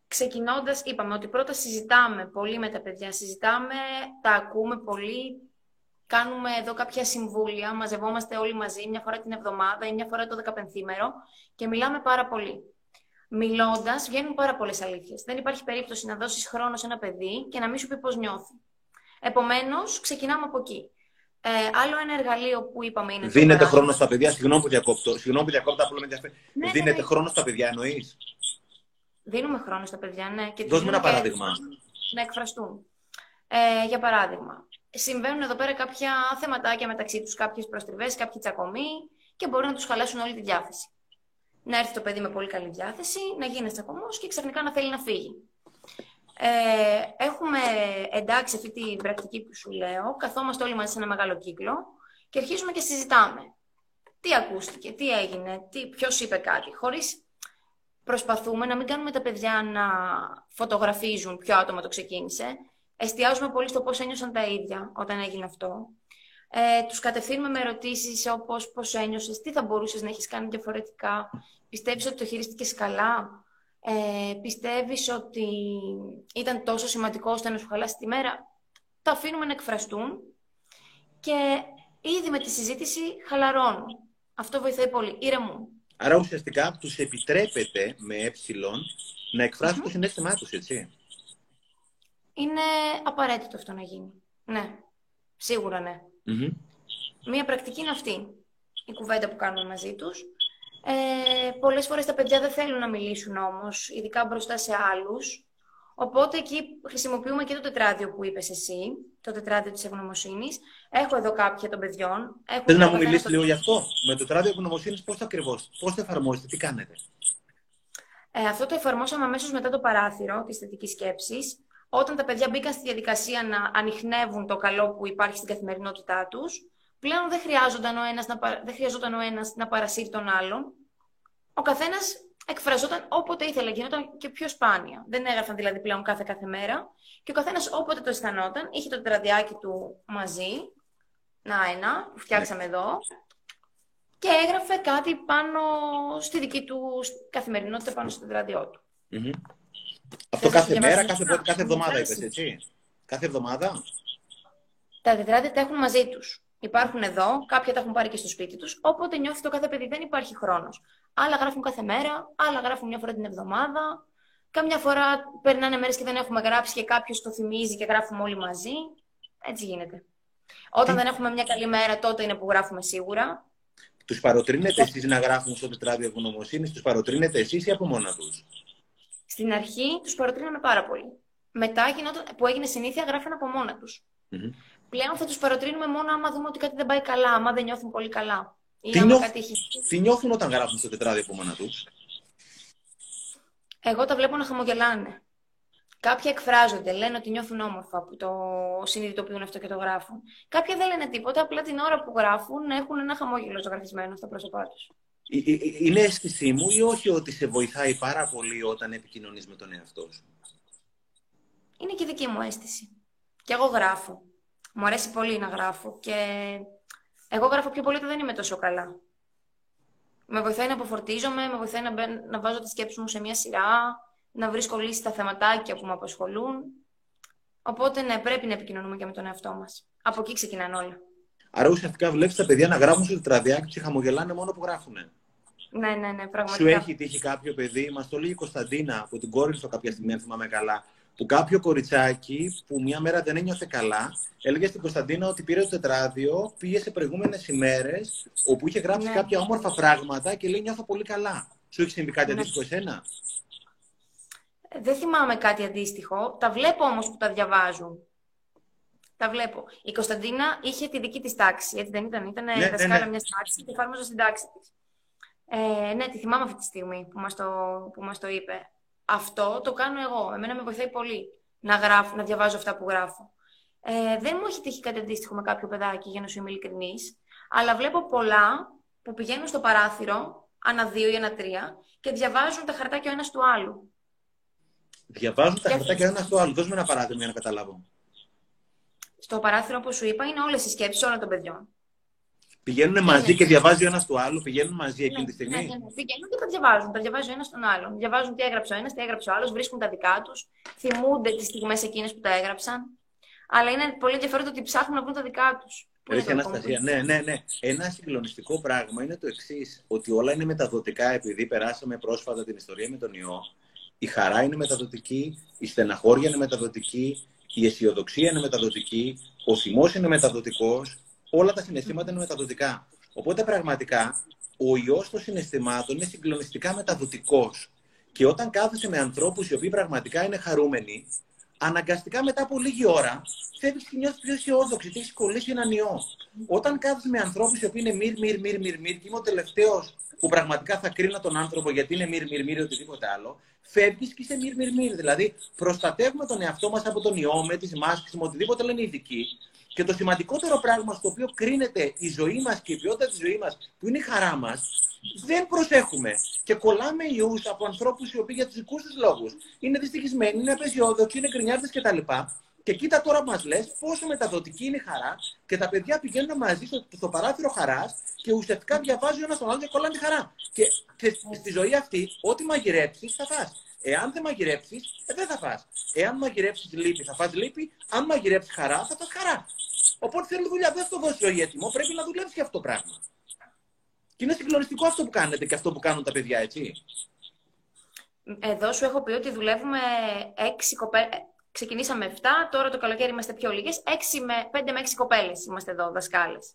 Ξεκινώντας, είπαμε ότι πρώτα συζητάμε πολύ με τα παιδιά. Συζητάμε, τα ακούμε πολύ. Κάνουμε εδώ κάποια συμβούλια, μαζευόμαστε όλοι μαζί μια φορά την εβδομάδα ή μια φορά το δεκαπενθήμερο και μιλάμε πάρα πολύ. Μιλώντας, βγαίνουν πάρα πολλές αλήθειες. Δεν υπάρχει περίπτωση να δώσεις χρόνο σε ένα παιδί και να μην σου πει πώς νιώθει. Επομένως, ξεκινάμε από εκεί. Ε, άλλο ένα εργαλείο που είπαμε είναι. Δίνετε χρόνο στα παιδιά, συγγνώμη που διακόπτω. Συγγνώμη που διακόπτω, απλά με ενδιαφέρει. Ναι, ναι, Δίνετε ναι. χρόνο στα παιδιά, εννοείς; Δίνουμε χρόνο στα παιδιά, ναι. Και Δώσ' ένα παράδειγμα. Να εκφραστούν. Ε, για παράδειγμα, συμβαίνουν εδώ πέρα κάποια θεματάκια μεταξύ τους, κάποιες προστριβές, κάποιοι τσακωμοί και μπορεί να τους χαλάσουν όλη τη διάθεση. Να έρθει το παιδί με πολύ καλή διάθεση, να γίνει τσακωμός και ξαφνικά να θέλει να φύγει. Ε, έχουμε εντάξει αυτή την πρακτική που σου λέω, καθόμαστε όλοι μαζί σε ένα μεγάλο κύκλο και αρχίζουμε και συζητάμε. Τι ακούστηκε, τι έγινε, τι, ποιος είπε κάτι, χωρίς προσπαθούμε να μην κάνουμε τα παιδιά να φωτογραφίζουν ποιο άτομο το ξεκίνησε. Εστιάζουμε πολύ στο πώς ένιωσαν τα ίδια όταν έγινε αυτό. Ε, τους κατευθύνουμε με ερωτήσεις όπως πώς ένιωσες, τι θα μπορούσες να έχεις κάνει διαφορετικά, πιστεύεις ότι το χειρίστηκες καλά, ε, πιστεύεις ότι ήταν τόσο σημαντικό ώστε να σου χαλάσει τη μέρα, τα αφήνουμε να εκφραστούν και ήδη με τη συζήτηση χαλαρώνουν. Αυτό βοηθάει πολύ. Ήρεμουν. Άρα ουσιαστικά τους επιτρέπεται με ε να εκφρασουν το συνέστημά τους, έτσι. Είναι απαραίτητο αυτό να γίνει. Ναι. Σίγουρα ναι. Μία πρακτική είναι αυτή. Η κουβέντα που κάνουμε μαζί τους. Ε, πολλές φορές τα παιδιά δεν θέλουν να μιλήσουν όμως, ειδικά μπροστά σε άλλους. Οπότε εκεί χρησιμοποιούμε και το τετράδιο που είπες εσύ, το τετράδιο της ευγνωμοσύνης. Έχω εδώ κάποια των παιδιών. Θέλω να μου μιλήσεις το... λίγο γι' αυτό; Με το τετράδιο ευγνωμοσύνης πώς το ακριβώς, πώς το εφαρμόζετε, τι κάνετε; Ε, αυτό το εφαρμόσαμε αμέσως μετά το παράθυρο της θετικής σκέψης. Όταν τα παιδιά μπήκαν στη διαδικασία να ανοιχνεύουν το καλό που υπάρχει στην καθημερινότητά τους, πλέον δεν, χρειάζονταν ο ένας να, δεν χρειαζόταν ο ένας να παρασύρει τον άλλον. Ο καθένας εκφραζόταν όποτε ήθελε, γινόταν και πιο σπάνια. Δεν έγραφαν δηλαδή πλέον κάθε κάθε μέρα. Και ο καθένας όποτε το αισθανόταν, είχε το τετραδιάκι του μαζί, να ένα, που φτιάξαμε εδώ, και έγραφε κάτι πάνω στη δική του καθημερινότητα, πάνω στο τετραδιό του. Mm-hmm. Αυτό κάθε μέρα, κάθε, κάθε εβδομάδα είπες, έτσι. Κάθε εβδομάδα. Τα τετράδια τα έχουν μαζί τους. Υπάρχουν εδώ, κάποια τα έχουν πάρει και στο σπίτι τους. Όποτε νιώθει το κάθε παιδί, δεν υπάρχει χρόνος. Άλλα γράφουν κάθε μέρα, άλλα γράφουν μια φορά την εβδομάδα. Κάμια φορά περνάνε μέρες και δεν έχουμε γράψει και κάποιος το θυμίζει και γράφουμε όλοι μαζί. Έτσι γίνεται. Όταν δεν έχουμε μια καλή μέρα, τότε είναι που γράφουμε σίγουρα. Τους παροτρύνετε εσείς να γράφουν στο τετράδιο ευγνωμοσύνης, τους παροτρύνετε εσείς ή από μόνα τους; Στην αρχή τους παροτρύναμε πάρα πολύ. Μετά που έγινε συνήθεια, γράφουν από μόνα τους. Mm-hmm πλέον θα τους παροτρύνουμε μόνο άμα δούμε ότι κάτι δεν πάει καλά, άμα δεν νιώθουν πολύ καλά. Ή τι, νιώθ... κάτι έχει... τι νιώθουν όταν γράφουν στο τετράδιο από μόνα τους; Εγώ τα βλέπω να χαμογελάνε. Κάποιοι εκφράζονται, λένε ότι νιώθουν όμορφα που το συνειδητοποιούν αυτό και το γράφουν. Κάποιοι δεν λένε τίποτα, απλά την ώρα που γράφουν έχουν ένα χαμόγελο ζωγραφισμένο στα πρόσωπά τους. Ε, ε, ε, είναι αίσθησή μου ή όχι ότι σε βοηθάει πάρα πολύ όταν επικοινωνείς με τον εαυτό σου; Είναι και δική μου αίσθηση. Και εγώ γράφω. Μου αρέσει πολύ να γράφω και εγώ γράφω πιο πολύ όταν δεν είμαι τόσο καλά. Με βοηθάει να αποφορτίζομαι, με βοηθάει να, να βάζω τις σκέψεις μου σε μια σειρά, να βρίσκω λύσεις στα θεματάκια που με απασχολούν. Οπότε ναι, πρέπει να επικοινωνούμε και με τον εαυτό μας. Από εκεί ξεκινάνε όλα. Άρα ουσιαστικά βλέπεις τα παιδιά να γράφουν στο τετραδιάκι και χαμογελάνε μόνο που γράφουν. Ναι, ναι, ναι, πραγματικά. Σου έχει τύχει κάποιο παιδί, μας το λέει η Κωνσταντίνα από την κόρη του κάποια στιγμή, αν θυμάμαι καλά, που κάποιο κοριτσάκι που μια μέρα δεν ένιωθε καλά, έλεγε στην Κωνσταντίνα ότι πήρε το τετράδιο, πήγε σε προηγούμενες ημέρες, όπου είχε γράψει ναι. κάποια όμορφα πράγματα και λέει νιώθω πολύ καλά. Σου έχει συμβεί κάτι ναι. αντίστοιχο εσένα; Δεν θυμάμαι κάτι αντίστοιχο. Τα βλέπω όμως που τα διαβάζουν. Τα βλέπω. Η Κωνσταντίνα είχε τη δική της τάξη, έτσι δεν ήταν; Ήταν ναι, ναι δασκάλα ναι, ναι. μιας τάξης και εφάρμοζε στην τάξη της. Ε, ναι, τη θυμάμαι αυτή τη στιγμή που μας, το, που μας το είπε. Αυτό το κάνω εγώ. Εμένα με βοηθάει πολύ να, γράφω, να διαβάζω αυτά που γράφω. Ε, δεν μου έχει τύχει κάτι αντίστοιχο με κάποιο παιδάκι, για να σου είμαι ειλικρινής. Αλλά βλέπω πολλά που πηγαίνουν στο παράθυρο, ανά δύο ή ανά τρία, και διαβάζουν τα χαρτάκια ο ένας του άλλου. Διαβάζουν τα χαρτάκια ο ένας του άλλου. Δώσ' μου ένα παράδειγμα για να καταλάβω. Στο παράθυρο, όπως σου είπα, είναι όλες οι σκέψεις όλων των παιδιών. Πηγαίνουν μαζί και διαβάζει ο ένας του άλλου, πηγαίνουν μαζί εκείνη τη στιγμή. Ναι, ναι, ναι. Πηγαίνουν και τα διαβάζουν. Τα διαβάζει ο ένας τον άλλον. Διαβάζουν τι έγραψε ο ένας, τι έγραψε ο άλλος, βρίσκουν τα δικά τους, θυμούνται τις στιγμές εκείνες που τα έγραψαν. Αλλά είναι πολύ ενδιαφέρον ότι ψάχνουν να βρουν τα δικά τους. Έχει Αναστασία. Ναι, ναι, ναι. Ένα συγκλονιστικό πράγμα είναι το εξής: Ότι όλα είναι μεταδοτικά επειδή περάσαμε πρόσφατα την ιστορία με τον ιό. Η χαρά είναι μεταδοτική, η στεναχώρια είναι μεταδοτική, η αισιοδοξία είναι μεταδοτική, ο θυμός είναι μεταδοτικός, όλα τα συναισθήματα είναι μεταδοτικά. Οπότε πραγματικά ο ιός των συναισθημάτων είναι συγκλονιστικά μεταδοτικός. Και όταν κάθεσαι με ανθρώπους οι οποίοι πραγματικά είναι χαρούμενοι, αναγκαστικά μετά από λίγη ώρα φεύγει και νιώθεις πιο αισιόδοξη, ότι έχεις κολλήσει έναν ιό. Όταν κάθεσαι με ανθρώπους οι οποίοι είναι μυρ, μυρ, μυρ, μυρ, μυρ, και είμαι ο τελευταίος που πραγματικά θα κρίνω τον άνθρωπο γιατί είναι μυρ, μυρ, μυρ ή οτιδήποτε άλλο, φεύγεις και είσαι μυρ, μυρ, μυρ. Δηλαδή, προστατεύουμε τον εαυτό μας από τον ιό, με τις μάσκες, με οτιδήποτε λένε οι ειδικοί. Και το σημαντικότερο πράγμα στο οποίο κρίνεται η ζωή μας και η ποιότητα της ζωής μας, που είναι η χαρά μας, δεν προσέχουμε. Και κολλάμε ιούς από ανθρώπους οι οποίοι για τους δικούς τους λόγους είναι δυστυχισμένοι, είναι απεσιόδοξοι, είναι κρινιάρτε κτλ. Και κοίτα τώρα που μας λες πόσο μεταδοτική είναι η χαρά και τα παιδιά πηγαίνουν μαζί στο, στο παράθυρο χαράς και ουσιαστικά διαβάζει ο ένας τον άλλο και κολλάνε τη χαρά. Και, και στη ζωή αυτή, ό,τι μαγειρέψεις, θα φας. Εάν δεν μαγειρέψεις, ε, δεν θα φας. Εάν μαγειρέψεις λύπη, θα φας λύπη. Αν μαγειρέψεις χαρά, θα φας χαρά. Οπότε θέλει δουλειά. Δεν θα το δώσει ζωή έτοιμο. Πρέπει να δουλεύει και αυτό το πράγμα. Και είναι συγκλονιστικό αυτό που κάνετε και αυτό που κάνουν τα παιδιά, έτσι. Εδώ σου έχω πει ότι δουλεύουμε έξι κοπέλε. Ξεκινήσαμε 7, τώρα το καλοκαίρι είμαστε πιο λίγες. 5 με 6 κοπέλες είμαστε εδώ, δασκάλες.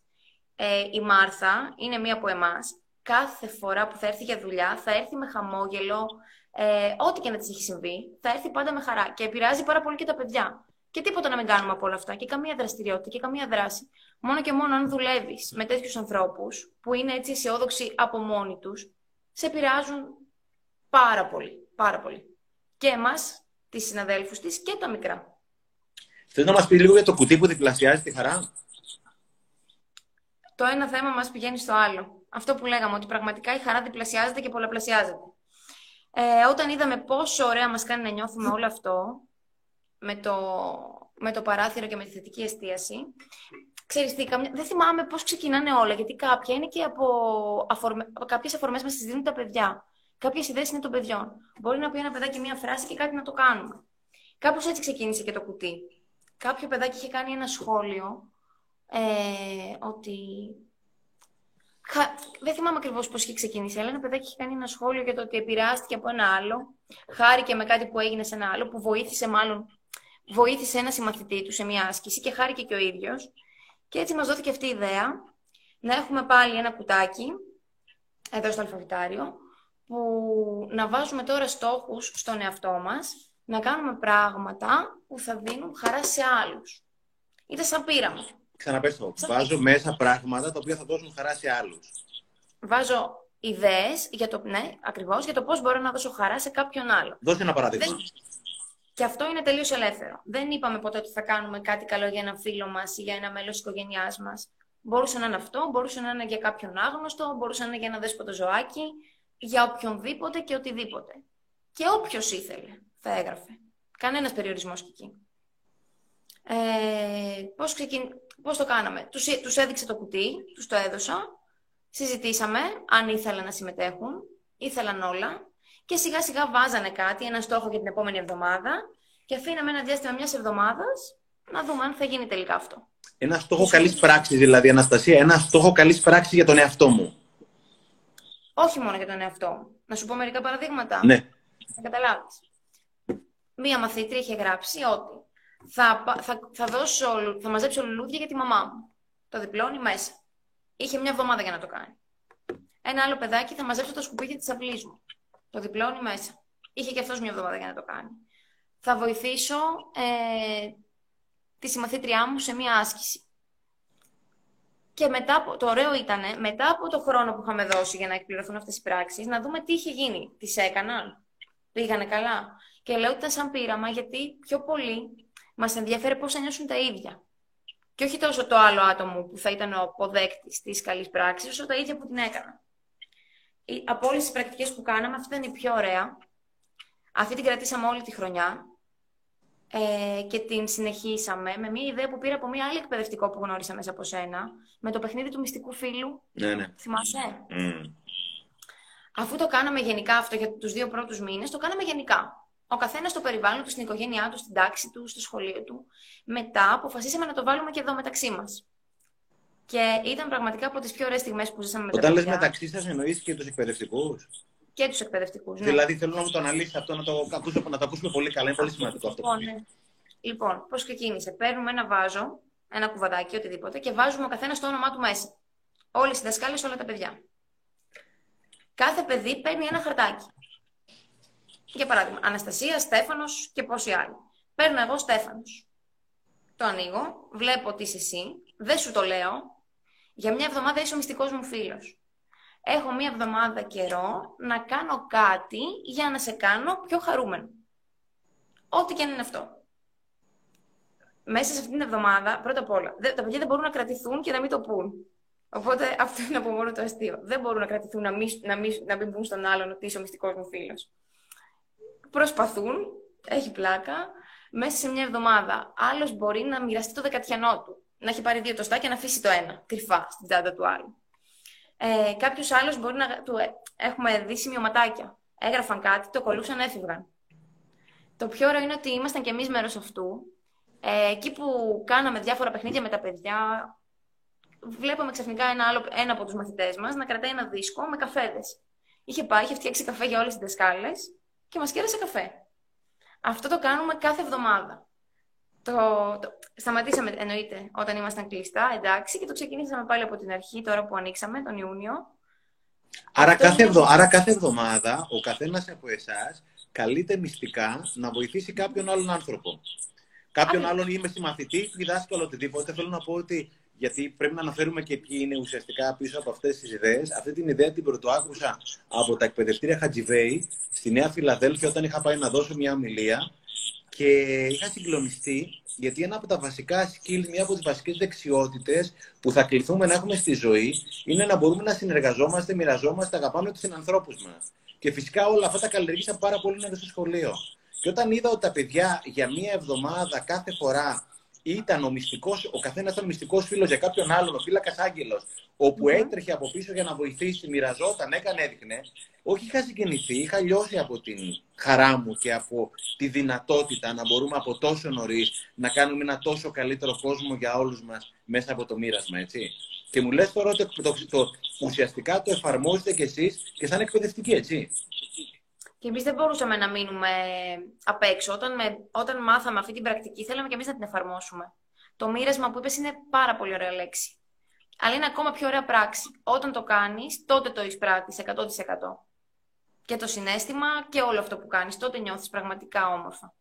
Ε, η Μάρθα είναι μία από εμάς. Κάθε φορά που θα έρθει για δουλειά, θα έρθει με χαμόγελο, ε, ό,τι και να της έχει συμβεί, θα έρθει πάντα με χαρά. Και επηρεάζει πάρα πολύ και τα παιδιά. Και τίποτα να μην κάνουμε από όλα αυτά. Και καμία δραστηριότητα και καμία δράση. Μόνο και μόνο αν δουλεύεις με τέτοιους ανθρώπους που είναι έτσι αισιόδοξοι από μόνοι τους, σε επηρεάζουν πάρα πολύ. Πάρα πολύ. Και εμάς, τις συναδέλφους της και τα μικρά. Θε να μας πεις λίγο για το κουτί που διπλασιάζει τη χαρά; Το ένα θέμα μας πηγαίνει στο άλλο. Αυτό που λέγαμε, ότι πραγματικά η χαρά διπλασιάζεται και πολλαπλασιάζεται. Ε, όταν είδαμε πόσο ωραία μας κάνει να νιώθουμε όλο αυτό, με το, με το παράθυρο και με τη θετική εστίαση, ξέρεις τι, καμιά... δεν θυμάμαι πώς ξεκινάνε όλα, γιατί κάποια είναι και από, αφορμε... από κάποιες αφορμές μας τις δίνουν τα παιδιά. Κάποιες ιδέες είναι των παιδιών. Μπορεί να πει ένα παιδάκι μία φράση και κάτι να το κάνουμε. Κάπως έτσι ξεκίνησε και το κουτί. Κάποιο παιδάκι είχε κάνει ένα σχόλιο ε, ότι δεν θυμάμαι ακριβώς πώς είχε ξεκινήσει, αλλά ένα παιδάκι είχε κάνει ένα σχόλιο για το ότι επηρεάστηκε από ένα άλλο. Χάρηκε με κάτι που έγινε σε ένα άλλο, που βοήθησε μάλλον βοήθησε ένα συμμαθητή του σε μια άσκηση και χάρηκε και ο ίδιος. Και έτσι μας δόθηκε αυτή η ιδέα να έχουμε πάλι ένα κουτάκι εδώ στο αλφαβητάριο που να βάζουμε τώρα στόχους στον εαυτό μας, να κάνουμε πράγματα που θα δίνουν χαρά σε άλλους. Είτε σαν πείραμα. Ξαναπες το. Βάζω μέσα πράγματα τα οποία θα δώσουν χαρά σε άλλους. Βάζω ιδέες για το, ναι, ακριβώς, για το πώς μπορώ να δώσω χαρά σε κάποιον άλλο. Δώσε ένα παράδειγμα. Δεν... Και αυτό είναι τελείως ελεύθερο. Δεν είπαμε ποτέ ότι θα κάνουμε κάτι καλό για ένα φίλο μας ή για ένα μέλος της οικογένειάς μας. Μπορούσε να είναι αυτό, μπορούσε να είναι για κάποιον άγνωστο, μπορούσε να είναι για ένα δέσποτο ζωάκι, για οποιονδήποτε και οτιδήποτε. Και όποιος ήθελε θα έγραφε. Κανένας περιορισμός εκεί. Ε, πώς, ξεκιν... πώς το κάναμε. Τους, τους έδειξε το κουτί, τους το έδωσα, συζητήσαμε αν ήθελαν να συμμετέχουν, ήθελαν όλα και σιγά σιγά βάζανε κάτι, ένα στόχο για την επόμενη εβδομάδα και αφήναμε ένα διάστημα μιας εβδομάδας να δούμε αν θα γίνει τελικά αυτό. Ένα στόχο καλής πράξης, δηλαδή, Αναστασία, ένα στόχο καλής πράξης για τον εαυτό μου. Όχι μόνο για τον εαυτό μου. Να σου πω μερικά παραδείγματα. Ναι. Να καταλάβεις. Μία μαθήτρια είχε γράψει ότι θα, θα, θα, δώσω, θα μαζέψω λουλούδια για τη μαμά μου. Το διπλώνει μέσα. Είχε μια εβδομάδα για να το κάνει. Ένα άλλο παιδάκι θα μαζέψω τα σκουπίδια της αυλής μου. Το διπλώνει μέσα. Είχε και αυτός μια εβδομάδα για να το κάνει. Θα βοηθήσω ε, τη συμμαθήτριά μου σε μία άσκηση. Και μετά, το ωραίο ήταν, μετά από το χρόνο που είχαμε δώσει για να εκπληρωθούν αυτές οι πράξεις, να δούμε τι είχε γίνει. Τις έκαναν, πήγανε καλά. Και λέω ότι ήταν σαν πείραμα, γιατί πιο πολύ μας ενδιαφέρει πώς θα νιώσουν τα ίδια. Και όχι τόσο το άλλο άτομο που θα ήταν ο αποδέκτης της καλής πράξης, όσο τα ίδια που την έκανα. Από όλες τις πρακτικές που κάναμε, αυτή ήταν η πιο ωραία. Αυτή την κρατήσαμε όλη τη χρονιά ε, και την συνεχίσαμε με μια ιδέα που πήρα από μια άλλη εκπαιδευτικό που γνώρισα μέσα από σένα, με το παιχνίδι του μυστικού φίλου. Ναι, ναι. Θυμάσαι; Mm. Αφού το κάναμε γενικά αυτό για τους δύο πρώτους μήνες, το κάναμε γενικά. Ο καθένας στο περιβάλλον του, στην οικογένειά του, στην τάξη του, στο σχολείο του. Μετά αποφασίσαμε να το βάλουμε και εδώ μεταξύ μας. Και ήταν πραγματικά από τις πιο ωραίες στιγμές που ζήσαμε με Όταν λες μεταξύ σας, εννοείς και τους εκπαιδευτικούς; Και τους εκπαιδευτικούς. Ναι. Δηλαδή θέλω να μου το αναλύσεις αυτό, να το, ακούσω, να το ακούσουμε πολύ καλά. Είναι πολύ σημαντικό αυτό. Λοιπόν, ναι. λοιπόν πώς ξεκίνησε. Παίρνουμε ένα βάζο, ένα κουβαδάκι, οτιδήποτε, και βάζουμε ο καθένας το όνομά του μέσα. Όλε οι δασκάλε, όλα τα παιδιά. Κάθε παιδί παίρνει ένα χαρτάκι. Για παράδειγμα, Αναστασία, Στέφανος και πόσοι άλλοι. Παίρνω εγώ Στέφανος. Το ανοίγω, βλέπω ότι είσαι εσύ, δεν σου το λέω. Για μια εβδομάδα είσαι ο μυστικός μου φίλος. Έχω μια εβδομάδα καιρό να κάνω κάτι για να σε κάνω πιο χαρούμενο. Ό,τι και αν είναι αυτό. Μέσα σε αυτήν την εβδομάδα, πρώτα απ' όλα, τα παιδιά δεν μπορούν να κρατηθούν και να μην το πούν. Οπότε [LAUGHS] αυτό είναι από μόνο το αστείο. Δεν μπορούν να κρατηθούν να μην, να μην, να μην πούν στον άλλον ότι είσαι ο μυστικός μου φίλος προσπαθούν, έχει πλάκα, μέσα σε μια εβδομάδα. Άλλος μπορεί να μοιραστεί το δεκατιανό του. Να έχει πάρει δύο τοστά και να αφήσει το ένα κρυφά στην τσάντα του άλλου. Ε, Κάποιος άλλος μπορεί να. Του, ε, έχουμε δει σημειωματάκια. Έγραφαν κάτι, το κολούσαν, έφυγαν. Το πιο ωραίο είναι ότι ήμασταν κι εμείς μέρος αυτού. Ε, εκεί που κάναμε διάφορα παιχνίδια με τα παιδιά, βλέπαμε ξαφνικά ένα, άλλο, ένα από τους μαθητές μας να κρατάει ένα δίσκο με καφέδες. Είχε πάει, είχε φτιάξει καφέ για όλες τις δασκάλες και μας κέρασε καφέ. Αυτό το κάνουμε κάθε εβδομάδα. Το, το... Σταματήσαμε, εννοείται, όταν ήμασταν κλειστά, εντάξει, και το ξεκινήσαμε πάλι από την αρχή, τώρα που ανοίξαμε, τον Ιούνιο. Άρα, κάθε, εβδο... Άρα κάθε εβδομάδα ο καθένας από εσάς καλείται μυστικά να βοηθήσει κάποιον άλλον άνθρωπο. Κάποιον άλλον είμαι συμμαθητή, διδάσκαλο, οτιδήποτε. Θέλω να πω ότι γιατί πρέπει να αναφέρουμε και ποιοι είναι ουσιαστικά πίσω από αυτές τις ιδέες. Αυτή την ιδέα την πρωτοάκουσα από τα εκπαιδευτήρια Χατζιβέη στη Νέα Φιλαδέλφια όταν είχα πάει να δώσω μια ομιλία και είχα συγκλονιστεί γιατί ένα από τα βασικά skills, μια από τις βασικές δεξιότητες που θα κληθούμε να έχουμε στη ζωή είναι να μπορούμε να συνεργαζόμαστε, μοιραζόμαστε, αγαπάμε τους συνανθρώπους μας. Και φυσικά όλα αυτά τα καλλιεργήσα πάρα πολύ εδώ στο σχολείο. Και όταν είδα ότι τα παιδιά για μία εβδομάδα κάθε φορά ήταν ο μυστικός, ο καθένας ήταν μυστικός φίλος για κάποιον άλλον, ο φύλακας άγγελος, όπου έτρεχε από πίσω για να βοηθήσει, μοιραζόταν, έκανε, έδειχνε. Όχι, είχα συγκινηθεί, είχα λιώσει από την χαρά μου και από τη δυνατότητα να μπορούμε από τόσο νωρίς να κάνουμε ένα τόσο καλύτερο κόσμο για όλους μας μέσα από το μοίρασμα, έτσι. Και μου λες τώρα ότι το, το, ουσιαστικά το εφαρμόζετε κι εσείς και σαν εκπαιδευτική, έτσι. Και εμείς δεν μπορούσαμε να μείνουμε απ' έξω. Όταν, με, όταν μάθαμε αυτή την πρακτική, θέλαμε και εμείς να την εφαρμόσουμε. Το μοίρασμα που είπες είναι πάρα πολύ ωραία λέξη. Αλλά είναι ακόμα πιο ωραία πράξη. Όταν το κάνεις, τότε το εισπράττει 100%. Και το συνέστημα και όλο αυτό που κάνεις. Τότε νιώθεις πραγματικά όμορφα.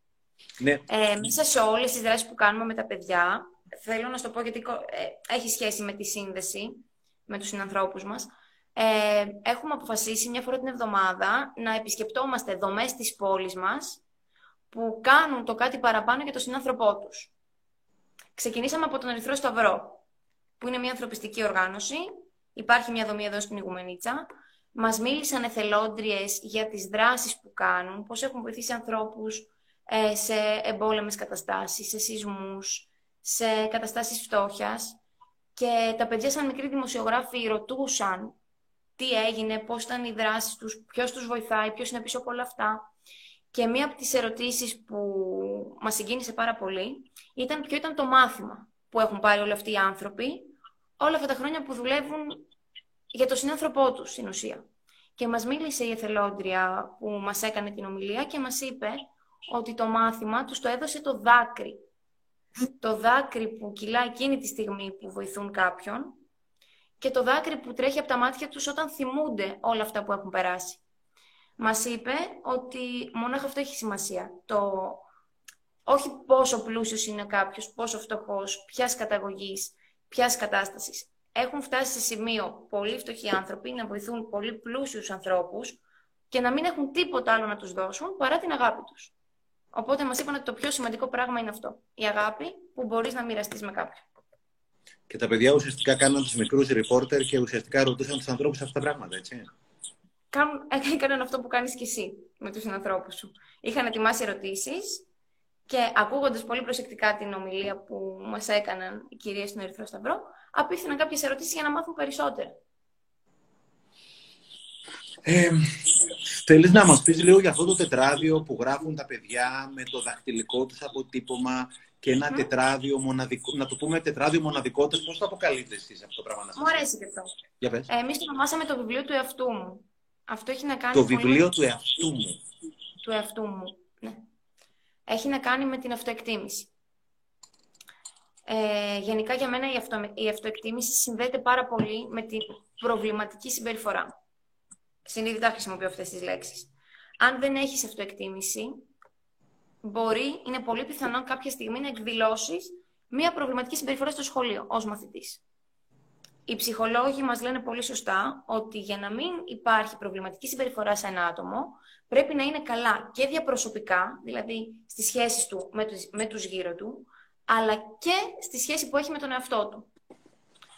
Ναι. Ε, μέσα σε όλες τις δράσεις που κάνουμε με τα παιδιά, θέλω να σου το πω γιατί ε, έχει σχέση με τη σύνδεση με τους συνανθρώπους μας ε, έχουμε αποφασίσει μια φορά την εβδομάδα να επισκεπτόμαστε δομές της πόλης μας που κάνουν το κάτι παραπάνω για τον συνάνθρωπό τους. Ξεκινήσαμε από τον Ερυθρό Σταυρό, που είναι μια ανθρωπιστική οργάνωση. Υπάρχει μια δομή εδώ στην Ιγουμενίτσα. Μας μίλησαν εθελόντριες για τις δράσεις που κάνουν, πώς έχουν βοηθήσει ανθρώπους ε, σε εμπόλεμες καταστάσεις, σε σεισμούς, σε καταστάσεις φτώχειας. Και τα παιδιά σαν μικροί δημοσιογράφοι ρωτούσαν τι έγινε, πώς ήταν οι δράσεις τους, ποιος τους βοηθάει, ποιος είναι πίσω από όλα αυτά. Και μία από τις ερωτήσεις που μας συγκίνησε πάρα πολύ ήταν ποιο ήταν το μάθημα που έχουν πάρει όλοι αυτοί οι άνθρωποι όλα αυτά τα χρόνια που δουλεύουν για τον συνάνθρωπό τους, στην ουσία. Και μας μίλησε η εθελόντρια που μας έκανε την ομιλία και μας είπε ότι το μάθημα τους το έδωσε το δάκρυ. Το δάκρυ που κυλά εκείνη τη στιγμή που βοηθούν κάποιον και το δάκρυ που τρέχει από τα μάτια τους όταν θυμούνται όλα αυτά που έχουν περάσει. Μας είπε ότι μόνο αυτό έχει σημασία. Το, Όχι πόσο πλούσιος είναι κάποιος, πόσο φτωχός, ποιας καταγωγής, ποιας κατάστασης. Έχουν φτάσει σε σημείο πολύ φτωχοί άνθρωποι να βοηθούν πολύ πλούσιους ανθρώπους και να μην έχουν τίποτα άλλο να τους δώσουν παρά την αγάπη τους. Οπότε μας είπαν ότι το πιο σημαντικό πράγμα είναι αυτό. Η αγάπη που μπορείς να μοιραστείς με κάποιον. Και τα παιδιά ουσιαστικά κάναν τους μικρούς ρεπόρτερ και ουσιαστικά ρωτούσαν τους ανθρώπους αυτά τα πράγματα, έτσι. [LAUGHS] Έκαναν αυτό που κάνεις και εσύ με τους συνανθρώπου σου. Είχαν ετοιμάσει ερωτήσεις και ακούγοντας πολύ προσεκτικά την ομιλία που μας έκαναν οι κυρίες στον Ερυθρό Σταυρό, απίθυναν κάποιες ερωτήσεις για να μάθουν περισσότερα. Ε, θέλεις να μας πεις λίγο για αυτό το τετράδιο που γράφουν τα παιδιά με το δαχτυλικό τους αποτύπωμα και ένα mm. τετράδιο μοναδικό, να το πούμε τετράδιο μοναδικότητας, πώς το αποκαλείτε εσείς αυτό το πράγμα να σας Μου αρέσει και αυτό. Για πες. Ε, εμείς το ονομάσαμε το βιβλίο του εαυτού μου. Αυτό έχει να κάνει... Το βιβλίο του εαυτού μου. Του εαυτού μου, ναι. Έχει να κάνει με την αυτοεκτίμηση. Ε, γενικά για μένα η, αυτο, η αυτοεκτίμηση συνδέεται πάρα πολύ με την προβληματική συμπεριφορά. Συνειδητά χρησιμοποιώ αυτές τις λέξεις. Αν δεν έχεις αυτοεκτίμηση, μπορεί, είναι πολύ πιθανό κάποια στιγμή να εκδηλώσεις μία προβληματική συμπεριφορά στο σχολείο ως μαθητής. Οι ψυχολόγοι μας λένε πολύ σωστά ότι για να μην υπάρχει προβληματική συμπεριφορά σε ένα άτομο, πρέπει να είναι καλά και διαπροσωπικά, δηλαδή στις σχέσεις του με τους, με τους γύρω του, αλλά και στη σχέση που έχει με τον εαυτό του.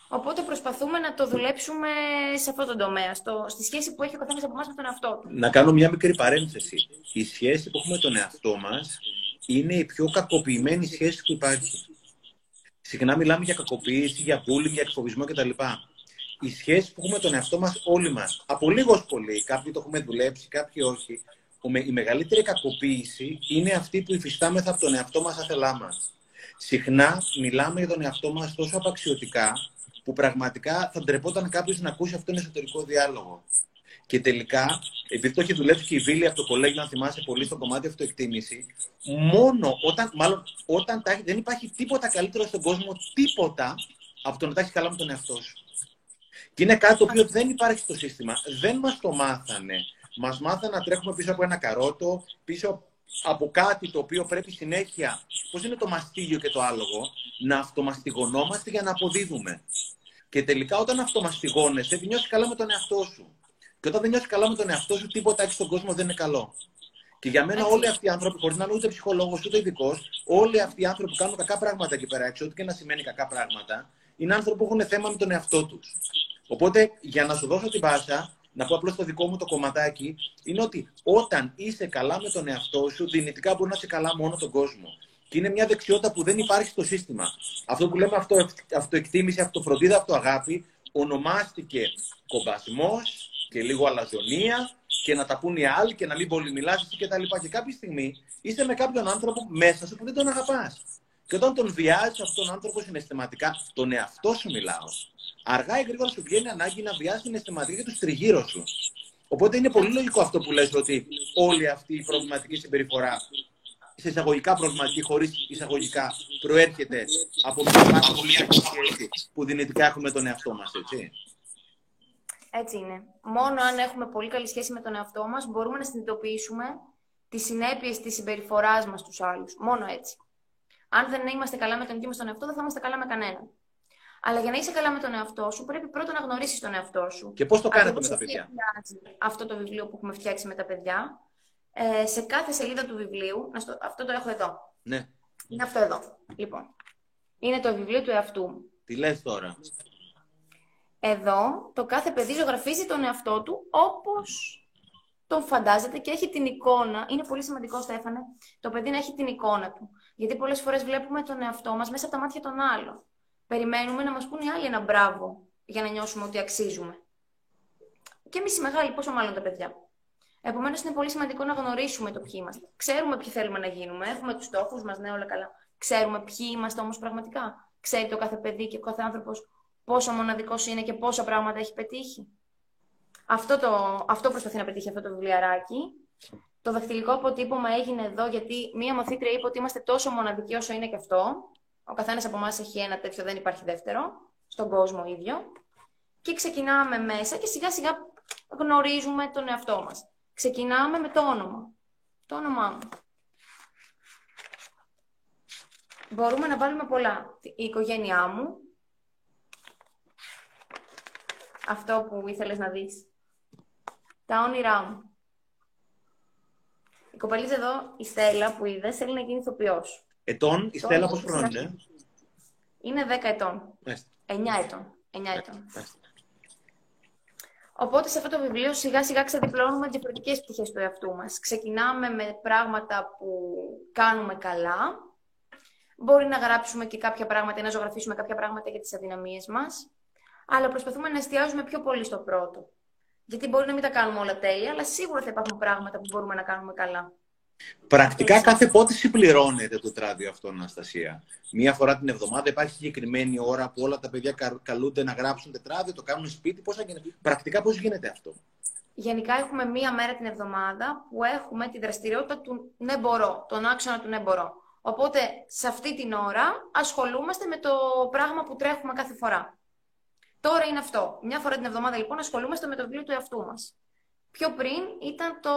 Οπότε προσπαθούμε να το δουλέψουμε σε αυτό το τομέα, στο, στη σχέση που έχει ο καθένας από εμάς με τον εαυτό του. Να κάνω μια μικρή παρένθεση. Η σχέση που έχουμε με τον εαυτό μας είναι η πιο κακοποιημένη σχέση που υπάρχει. Συχνά μιλάμε για κακοποίηση, για bullying, για εκφοβισμό κτλ. Η σχέση που έχουμε με τον εαυτό μας, όλοι μας, από λίγος πολύ, κάποιοι το έχουμε δουλέψει, κάποιοι όχι, η μεγαλύτερη κακοποίηση είναι αυτή που υφιστάμεθα από τον εαυτό μας άθελά μας. Συχνά μιλάμε για τον εαυτό μας τόσο απαξιωτικά που πραγματικά θα ντρεπόταν κάποιος να ακούσει αυτόν τον εσωτερικό διάλογο. Και τελικά, επειδή το έχει δουλέψει και η Βίλη από το κολέγιο, αν θυμάσαι πολύ στο κομμάτι αυτοεκτίμηση, μόνο όταν, μάλλον, όταν τα, δεν υπάρχει τίποτα καλύτερο στον κόσμο, τίποτα από το να τα έχει καλά με τον εαυτό σου. Και είναι κάτι το οποίο δεν υπάρχει στο σύστημα. Δεν μας το μάθανε. Μας μάθανε να τρέχουμε πίσω από ένα καρότο, πίσω από κάτι το οποίο πρέπει συνέχεια, πώς είναι το μαστίγιο και το άλογο, να αυτομαστιγωνόμαστε για να αποδίδουμε. Και τελικά όταν αυτομαστιγώνεσαι, δεν νιώσει καλά με τον εαυτό σου. Και όταν δεν νιώσει καλά με τον εαυτό σου, τίποτα έχει στον κόσμο δεν είναι καλό. Και για μένα, όλοι αυτοί οι άνθρωποι, χωρίς να είμαι ούτε ψυχολόγος ούτε ειδικός, όλοι αυτοί οι άνθρωποι που κάνουν κακά πράγματα εκεί πέρα έξω, ό,τι και να σημαίνει κακά πράγματα, είναι άνθρωποι που έχουν θέμα με τον εαυτό τους. Οπότε, για να σου δώσω την πάσα, να πω απλώς το δικό μου το κομματάκι, είναι ότι όταν είσαι καλά με τον εαυτό σου, δυνητικά μπορεί να είσαι καλά μόνο τον κόσμο. Και είναι μια δεξιότητα που δεν υπάρχει στο σύστημα. Αυτό που λέμε αυτο, αυτοεκτίμηση, αυτοφροντίδα, αυτοαγάπη, ονομάστηκε κομπασμός και λίγο αλαζονία και να τα πούν οι άλλοι και να μην πολύ μιλάς και τα λοιπά. Και κάποια στιγμή είσαι με κάποιον άνθρωπο μέσα σου που δεν τον αγαπάς. Και όταν τον βιάζεις αυτόν τον άνθρωπο συναισθηματικά, τον εαυτό σου μιλάω, αργά ή γρήγορα σου βγαίνει ανάγκη να βιάσει συναισθηματικά και τους τριγύρω σου. Οπότε είναι πολύ λογικό αυτό που λες ότι όλη αυτή η προβληματική συμπεριφορά σε εισαγωγικά προβληματική, χωρίς εισαγωγικά, προέρχεται από μια πάρα πολύ σχέση που δυνητικά έχουμε τον εαυτό μας, έτσι. Έτσι είναι. Μόνο αν έχουμε πολύ καλή σχέση με τον εαυτό μας, μπορούμε να συνειδητοποιήσουμε τις συνέπειες της συμπεριφοράς μας στους άλλους. Μόνο έτσι. Αν δεν είμαστε καλά με τον ίδιο μας τον εαυτό, δεν θα είμαστε καλά με κανέναν. Αλλά για να είσαι καλά με τον εαυτό σου, πρέπει πρώτα να γνωρίσεις τον εαυτό σου. Και πώς το κάνετε με τα παιδιά; Αυτό το βιβλίο που έχουμε φτιάξει με τα παιδιά, ε, σε κάθε σελίδα του βιβλίου, στο, αυτό το έχω εδώ. Ναι. Είναι αυτό εδώ. Λοιπόν, είναι το βιβλίο του εαυτού μου. Τι λες τώρα; Εδώ το κάθε παιδί ζωγραφίζει τον εαυτό του όπως τον φαντάζεται και έχει την εικόνα. Είναι πολύ σημαντικό, Στέφανε, το παιδί να έχει την εικόνα του. Γιατί πολλές φορές βλέπουμε τον εαυτό μας μέσα από τα μάτια των άλλων. Περιμένουμε να μας πούν οι άλλοι ένα μπράβο για να νιώσουμε ότι αξίζουμε. Και εμείς οι μεγάλοι, πόσο μάλλον τα παιδιά. Επομένως, είναι πολύ σημαντικό να γνωρίσουμε το ποιοι είμαστε. Ξέρουμε ποιοι θέλουμε να γίνουμε. Έχουμε τους στόχους μας, ναι, όλα καλά. Ξέρουμε ποιοι είμαστε όμως πραγματικά. Ξέρει το κάθε παιδί και ο κάθε άνθρωπος πόσο μοναδικός είναι και πόσα πράγματα έχει πετύχει. Αυτό, το, αυτό προσπαθεί να πετύχει αυτό το βιβλιαράκι. Το δαχτυλικό αποτύπωμα έγινε εδώ γιατί μία μαθήτρια είπε ότι είμαστε τόσο μοναδικοί όσο είναι και αυτό. Ο καθένας από εμάς έχει ένα τέτοιο, δεν υπάρχει δεύτερο. Στον κόσμο ίδιο. Και ξεκινάμε μέσα και σιγά σιγά γνωρίζουμε τον εαυτό μας. Ξεκινάμε με το όνομα. Το όνομά μου. Μπορούμε να βάλουμε πολλά. Η οικογένειά μου. Αυτό που ήθελες να δεις. Τα όνειρά μου. Η κοπελίτσα εδώ, η Στέλλα που είδες, θέλει να γίνει ηθοποιός. Ετών, η Στέλλα πώ χρόνο είναι; Είναι 10 ετών. 9 ετών. 9 ετών. Οπότε σε αυτό το βιβλίο σιγά σιγά ξεδιπλώνουμε διαφορετικές πτυχές του εαυτού μας. Ξεκινάμε με πράγματα που κάνουμε καλά. Μπορεί να γράψουμε και κάποια πράγματα ή να ζωγραφίσουμε κάποια πράγματα για τις αδυναμίες μας. Αλλά προσπαθούμε να εστιάζουμε πιο πολύ στο πρώτο. Γιατί μπορεί να μην τα κάνουμε όλα τέλεια, αλλά σίγουρα θα υπάρχουν πράγματα που μπορούμε να κάνουμε καλά. Πρακτικά κάθε πότε συμπληρώνεται το τράδιο αυτό, Αναστασία. Μία φορά την εβδομάδα υπάρχει συγκεκριμένη ώρα που όλα τα παιδιά καλούνται να γράψουν τετράδιο, το κάνουν σπίτι. Πώς γίνεται. Πρακτικά πώς γίνεται αυτό; Γενικά έχουμε μία μέρα την εβδομάδα που έχουμε τη δραστηριότητα του ναι μπορώ, τον άξονα του ναι μπορώ. Οπότε σε αυτή την ώρα ασχολούμαστε με το πράγμα που τρέχουμε κάθε φορά. Τώρα είναι αυτό. Μια φορά την εβδομάδα λοιπόν ασχολούμαστε με το βιβλίο του εαυτού μας. Πιο πριν ήταν το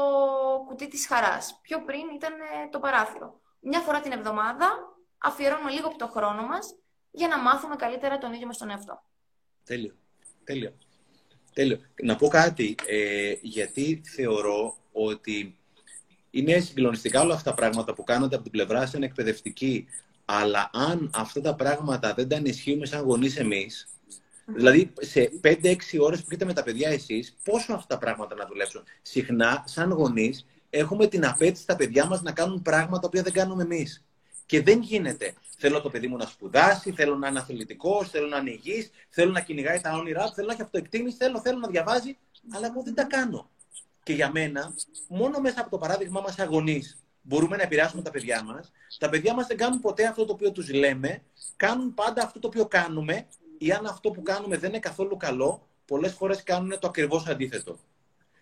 κουτί της χαράς. Πιο πριν ήταν ε, το παράθυρο. Μια φορά την εβδομάδα αφιερώνουμε λίγο από το χρόνο μας για να μάθουμε καλύτερα τον ίδιο μας τον εαυτό. Τέλειο. Τέλειο. Τέλειο. Να πω κάτι, ε, γιατί θεωρώ ότι είναι συγκλονιστικά όλα αυτά τα πράγματα που κάνετε από την πλευρά σαν εκπαιδευτική, αλλά αν αυτά τα πράγματα δεν τα ενισχύουμε σαν γονείς εμείς, Δηλαδή, σε 5-6 ώρες που έχετε με τα παιδιά εσείς, πόσο αυτά τα πράγματα να δουλέψουν; Συχνά, σαν γονείς, έχουμε την απέτηση στα παιδιά μας να κάνουν πράγματα που δεν κάνουμε εμείς. Και δεν γίνεται. Θέλω το παιδί μου να σπουδάσει, θέλω να είναι αθλητικός, θέλω να είναι υγιής, θέλω να κυνηγάει τα όνειρά του, θέλω να έχει αυτοεκτίμηση, θέλω, θέλω να διαβάζει, αλλά εγώ δεν τα κάνω. Και για μένα, μόνο μέσα από το παράδειγμά μας αγωνεί μπορούμε να επηρεάσουμε τα παιδιά μας. Τα παιδιά μας δεν κάνουν ποτέ αυτό το οποίο τους λέμε, κάνουν πάντα αυτό το οποίο κάνουμε ή αν αυτό που κάνουμε δεν είναι καθόλου καλό, πολλές φορές κάνουν το ακριβώς αντίθετο.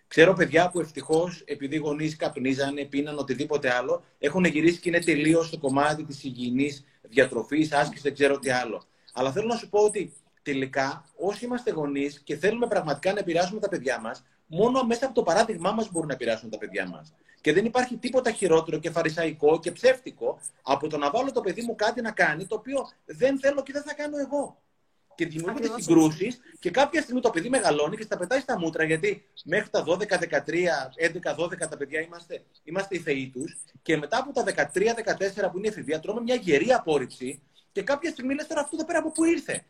Ξέρω παιδιά που ευτυχώς, επειδή οι γονείς καπνίζανε, πίναν οτιδήποτε άλλο, έχουν γυρίσει και είναι τελείως στο κομμάτι της υγιεινής διατροφής, άσκηση, δεν ξέρω τι άλλο. Αλλά θέλω να σου πω ότι τελικά, όσοι είμαστε γονείς και θέλουμε πραγματικά να επηρεάσουμε τα παιδιά μας, μόνο μέσα από το παράδειγμά μας μπορούν να επηρεάσουν τα παιδιά μας. Και δεν υπάρχει τίποτα χειρότερο και φαρισαϊκό και ψεύτικο από το να βάλω το παιδί μου κάτι να κάνει το οποίο δεν θέλω και δεν θα κάνω εγώ και δημιουργούνται συγκρούσεις και κάποια στιγμή το παιδί μεγαλώνει και στα πετάει στα μούτρα γιατί μέχρι τα 12, 13, 11, 12 τα παιδιά είμαστε, είμαστε οι θεοί τους και μετά από τα 13, 14 που είναι εφηβεία τρώμε μια γερή απόρριψη και κάποια στιγμή λες τώρα αυτό εδώ πέρα από πού ήρθε;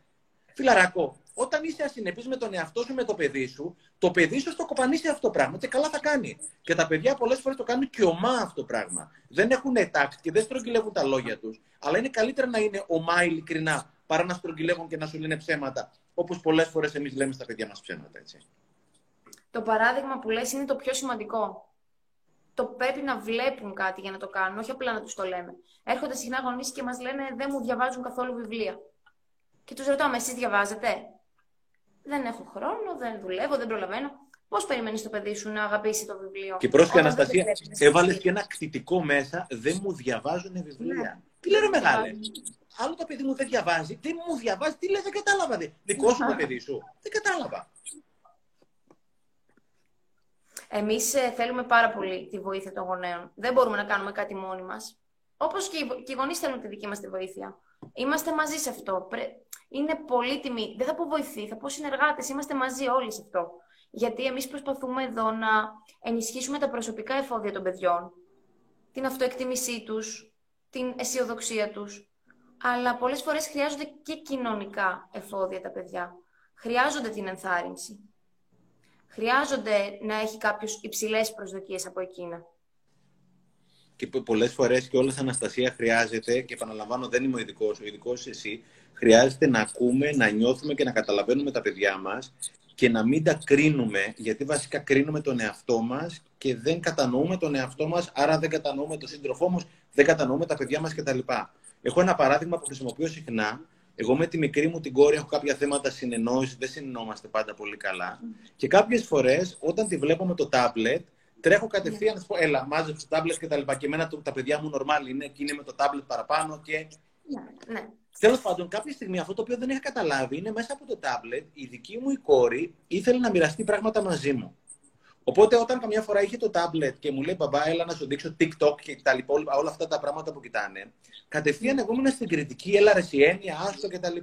Φιλαράκο, όταν είσαι ασυνεπής με τον εαυτό σου, με το παιδί σου, το παιδί σου το κοπανίσει αυτό το πράγμα και καλά θα κάνει. Και τα παιδιά πολλές φορές το κάνουν και ομά αυτό το πράγμα. Δεν έχουν τάξη και δεν στρογγυλεύουν τα λόγια τους. Αλλά είναι καλύτερα να είναι ομά ειλικρινά παρά να στρογγυλεύουν και να σου λένε ψέματα. Όπως πολλές φορές εμείς λέμε στα παιδιά μας ψέματα, έτσι. Το παράδειγμα που λες είναι το πιο σημαντικό. Το πρέπει να βλέπουν κάτι για να το κάνουν, όχι απλά να τους το λέμε. Έρχονται συχνά γονείς και μας λένε Δεν μου διαβάζουν καθόλου βιβλία. Και τους ρωτάμε, εσείς διαβάζετε; Δεν έχω χρόνο, δεν δουλεύω, δεν προλαβαίνω. Πώς περιμένεις το παιδί σου να αγαπήσει το βιβλίο; Και πρόσεχε, Αναστασία, έβαλες και ένα κτητικό μέσα. Δεν μου διαβάζουν βιβλία. Ναι. Τι λένε μεγάλε; Άλλο το παιδί μου δεν διαβάζει, δεν μου διαβάζει, τι λέει, δεν κατάλαβα. Δε. Δικό σου το παιδί σου. Δεν κατάλαβα. Εμείς ε, θέλουμε πάρα πολύ τη βοήθεια των γονέων. Δεν μπορούμε να κάνουμε κάτι μόνοι μας. Όπως και, οι, οι γονείς θέλουν τη δική μας τη βοήθεια. Είμαστε μαζί σε αυτό. Είναι πολύτιμη. Δεν θα πω βοηθή, θα πω συνεργάτες. Είμαστε μαζί όλοι σε αυτό. Γιατί εμείς προσπαθούμε εδώ να ενισχύσουμε τα προσωπικά εφόδια των παιδιών. Την αυτοεκτίμησή τους, την αισιοδοξία τους αλλά πολλές φορές χρειάζονται και κοινωνικά εφόδια τα παιδιά. Χρειάζονται την ενθάρρυνση. Χρειάζονται να έχει κάποιος υψηλές προσδοκίες από εκείνα. Και πολλές φορές και όλες Αναστασία χρειάζεται, και επαναλαμβάνω δεν είμαι ο ειδικός, ο ειδικός εσύ, χρειάζεται να ακούμε, να νιώθουμε και να καταλαβαίνουμε τα παιδιά μας και να μην τα κρίνουμε, γιατί βασικά κρίνουμε τον εαυτό μας και δεν κατανοούμε τον εαυτό μας, άρα δεν κατανοούμε τον σύντροφό μας, δεν κατανοούμε τα παιδιά μας κτλ. Έχω ένα παράδειγμα που χρησιμοποιώ συχνά. Εγώ με τη μικρή μου την κόρη έχω κάποια θέματα συνεννόησης, δεν συνεννόμαστε πάντα πολύ καλά. Και κάποιες φορές όταν τη βλέπω με το τάμπλετ, τρέχω κατευθείαν να σου πω: Έλα, μάζεψε το τάμπλετ και τα λοιπά. Και εμένα τα παιδιά μου νορμάλ είναι και είναι με το τάμπλετ παραπάνω. Και... Ναι, ναι. Τέλος πάντων, κάποια στιγμή αυτό το οποίο δεν είχα καταλάβει είναι μέσα από το τάμπλετ η δική μου η κόρη ήθελε να μοιραστεί πράγματα μαζί μου. Οπότε όταν καμιά φορά είχε το τάμπλετ και μου λέει μπαμπά, έλα να σου δείξω TikTok και τα λοιπά, όλα αυτά τα πράγματα που κοιτάνε, κατευθείαν εγώ ήμουν στην κριτική, έλα ρε έννοια, άστο κτλ.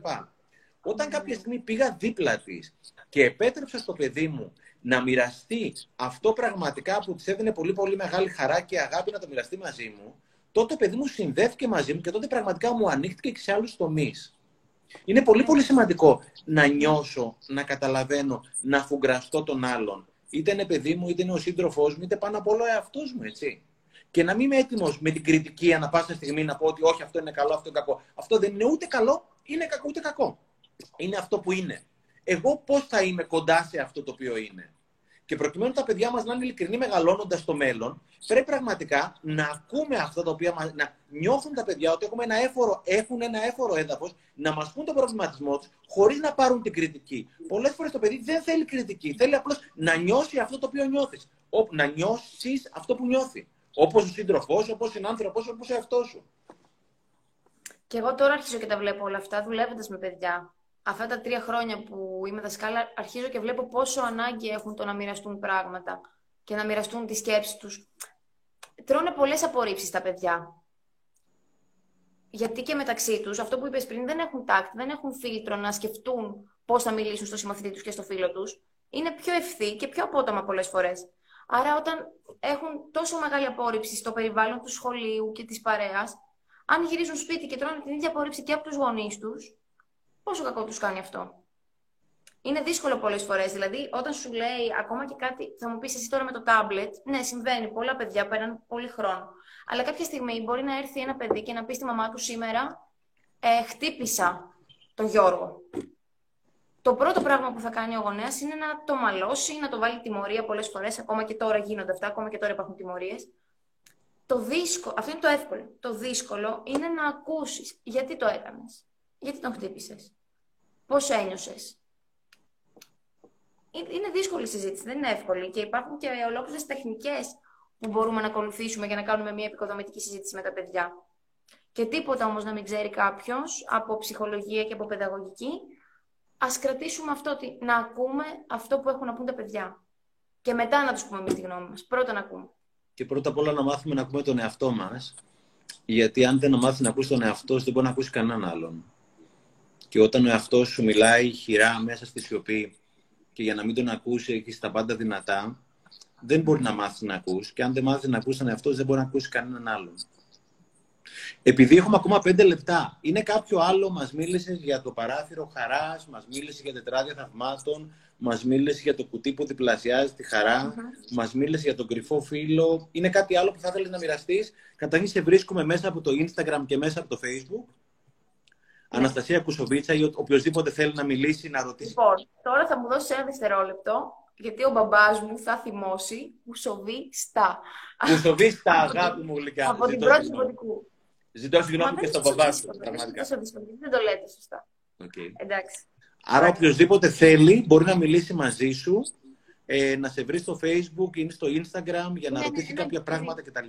Όταν κάποια στιγμή πήγα δίπλα της και επέτρεψα στο παιδί μου να μοιραστεί αυτό πραγματικά που της έδινε πολύ πολύ μεγάλη χαρά και αγάπη να το μοιραστεί μαζί μου, τότε το παιδί μου συνδέθηκε μαζί μου και τότε πραγματικά μου ανοίχτηκε και σε άλλους τομείς. Είναι πολύ πολύ σημαντικό να νιώσω, να καταλαβαίνω, να φουγκραστώ τον άλλον. Είτε είναι παιδί μου, είτε είναι ο σύντροφός μου, είτε πάνω απ' όλο ο εαυτός μου, έτσι. Και να μην είμαι έτοιμος με την κριτική ανά πάσα στιγμή να πω ότι όχι, αυτό είναι καλό, αυτό είναι κακό. Αυτό δεν είναι ούτε καλό, είναι κακό, ούτε κακό. Είναι αυτό που είναι. Εγώ πώς θα είμαι κοντά σε αυτό το οποίο είναι; Και προκειμένου τα παιδιά μας να είναι ειλικρινοί μεγαλώνοντας στο μέλλον, πρέπει πραγματικά να ακούμε αυτά τα οποία μας, να νιώθουν τα παιδιά ότι έχουμε ένα έφορο, έχουν ένα έφορο έδαφος, να μας πούν τον προβληματισμό τους, χωρίς να πάρουν την κριτική. Πολλές φορές το παιδί δεν θέλει κριτική. Θέλει απλώς να νιώσει αυτό το οποίο νιώθεις. Να νιώσεις αυτό που νιώθει. Όπως ο σύντροφός, όπως είναι άνθρωπος, όπως ο εαυτός σου. Και εγώ τώρα αρχίζω και τα βλέπω όλα αυτά, δουλεύοντας με παιδιά αυτά τα τρία χρόνια που είμαι δασκάλα, αρχίζω και βλέπω πόσο ανάγκη έχουν το να μοιραστούν πράγματα και να μοιραστούν τις σκέψεις τους. Τρώνε πολλές απορρίψεις τα παιδιά. Γιατί και μεταξύ τους, αυτό που είπες πριν, δεν έχουν τάκτ, δεν έχουν φίλτρο να σκεφτούν πώς θα μιλήσουν στο συμμαθητή τους και στο φίλο τους. Είναι πιο ευθύ και πιο απότομα πολλές φορές. Άρα όταν έχουν τόσο μεγάλη απόρριψη στο περιβάλλον του σχολείου και της παρέας, αν γυρίζουν σπίτι και τρώνε την ίδια απόρριψη και από τους γονείς τους, πόσο κακό τους κάνει αυτό. Είναι δύσκολο πολλές φορές. Δηλαδή, όταν σου λέει ακόμα και κάτι, θα μου πεις εσύ τώρα με το τάμπλετ, ναι, συμβαίνει. Πολλά παιδιά παίρνουν πολύ χρόνο. Αλλά κάποια στιγμή μπορεί να έρθει ένα παιδί και να πεις στη μαμά του σήμερα, ε, χτύπησα τον Γιώργο. Το πρώτο πράγμα που θα κάνει ο γονέας είναι να το μαλώσει, να το βάλει τιμωρία πολλές φορές. Ακόμα και τώρα γίνονται αυτά, ακόμα και τώρα υπάρχουν τιμωρίες. Το δύσκολο, αυτό είναι το εύκολο. Το δύσκολο είναι να ακούσεις γιατί το έκανες. Γιατί τον χτύπησες; Πώς ένιωσες; Είναι δύσκολη η συζήτηση, δεν είναι εύκολη και υπάρχουν και ολόκληρες τεχνικές που μπορούμε να ακολουθήσουμε για να κάνουμε μια επικοδομητική συζήτηση με τα παιδιά. Και τίποτα όμως να μην ξέρει κάποιος από ψυχολογία και από παιδαγωγική, ας κρατήσουμε αυτό ότι να ακούμε αυτό που έχουν να πούν τα παιδιά. Και μετά να τους πούμε εμείς τη γνώμη μας. Πρώτα να ακούμε. Και πρώτα απ' όλα να μάθουμε να ακούμε τον εαυτό μας. Γιατί αν δεν μάθει να ακούσει τον εαυτό σου, δεν μπορεί να ακούσει κανέναν άλλον. Και όταν ο εαυτός σου μιλάει χειρά μέσα στη σιωπή και για να μην τον ακούσει έχεις τα πάντα δυνατά, δεν μπορεί να μάθεις να ακούσει. Και αν δεν μάθεις να ακούσει τον εαυτό δεν μπορεί να ακούσεις κανέναν άλλον. Επειδή έχουμε ακόμα πέντε λεπτά, είναι κάποιο άλλο, μας μίλησε για το παράθυρο χαράς, μας μίλησε για τετράδια θαυμάτων, μας μίλησε για το κουτί που διπλασιάζει τη χαρά, mm-hmm. μας μίλησε για τον κρυφό φίλο. Είναι κάτι άλλο που θα ήθελες να μοιραστείς; Καταρχήν σε βρίσκουμε μέσα από το Instagram και μέσα από το Facebook. Αναστασία Κουσοβίτσα ή οποιοδήποτε θέλει να μιλήσει, να ρωτήσει. Λοιπόν, τώρα θα μου δώσεις ένα δευτερόλεπτο, γιατί ο μπαμπάς μου θα θυμώσει Κουσοβίστα. Κουσοβίστα, [LAUGHS] αγάπη μου γλυκά. Από την πρώτη δημοτικού. Ζητώ συγγνώμη και στον μπαμπά σου. Δεν το λέτε σωστά. Εντάξει. Άρα οποιοδήποτε θέλει μπορεί να μιλήσει μαζί σου ε, να σε βρεις στο facebook ή στο instagram για να ναι, ρωτήσεις ναι, ναι, κάποια πράγματα κτλ.